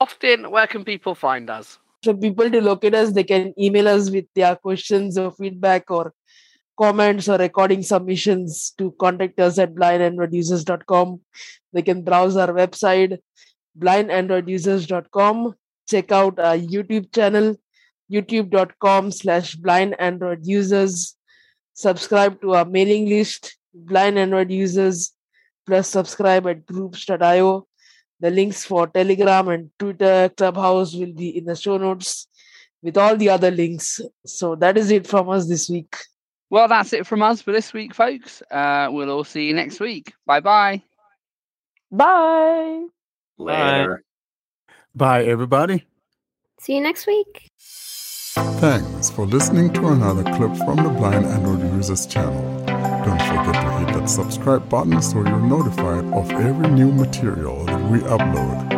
Often, where can people find us? For people to locate us, they can email us with their questions or feedback or comments or recording submissions to contact us at blindandroidusers.com. They can browse our website, blindandroidusers.com. Check out our YouTube channel, youtube.com slash blindandroidusers. Subscribe to our mailing list, Blind Android Users, plus subscribe at groups.io. The links for Telegram and Twitter, Clubhouse will be in the show notes with all the other links. So that is it from us this week. Well, that's it from us for this week, folks. Uh, we'll all see you next week. Bye bye. Bye. Later. Bye, everybody. See you next week. Thanks for listening to another clip from the Blind Android Users channel. Don't forget to hit that subscribe button so you're notified of every new material that we upload.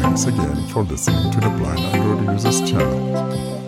Thanks again for listening to the Blind Android Users channel.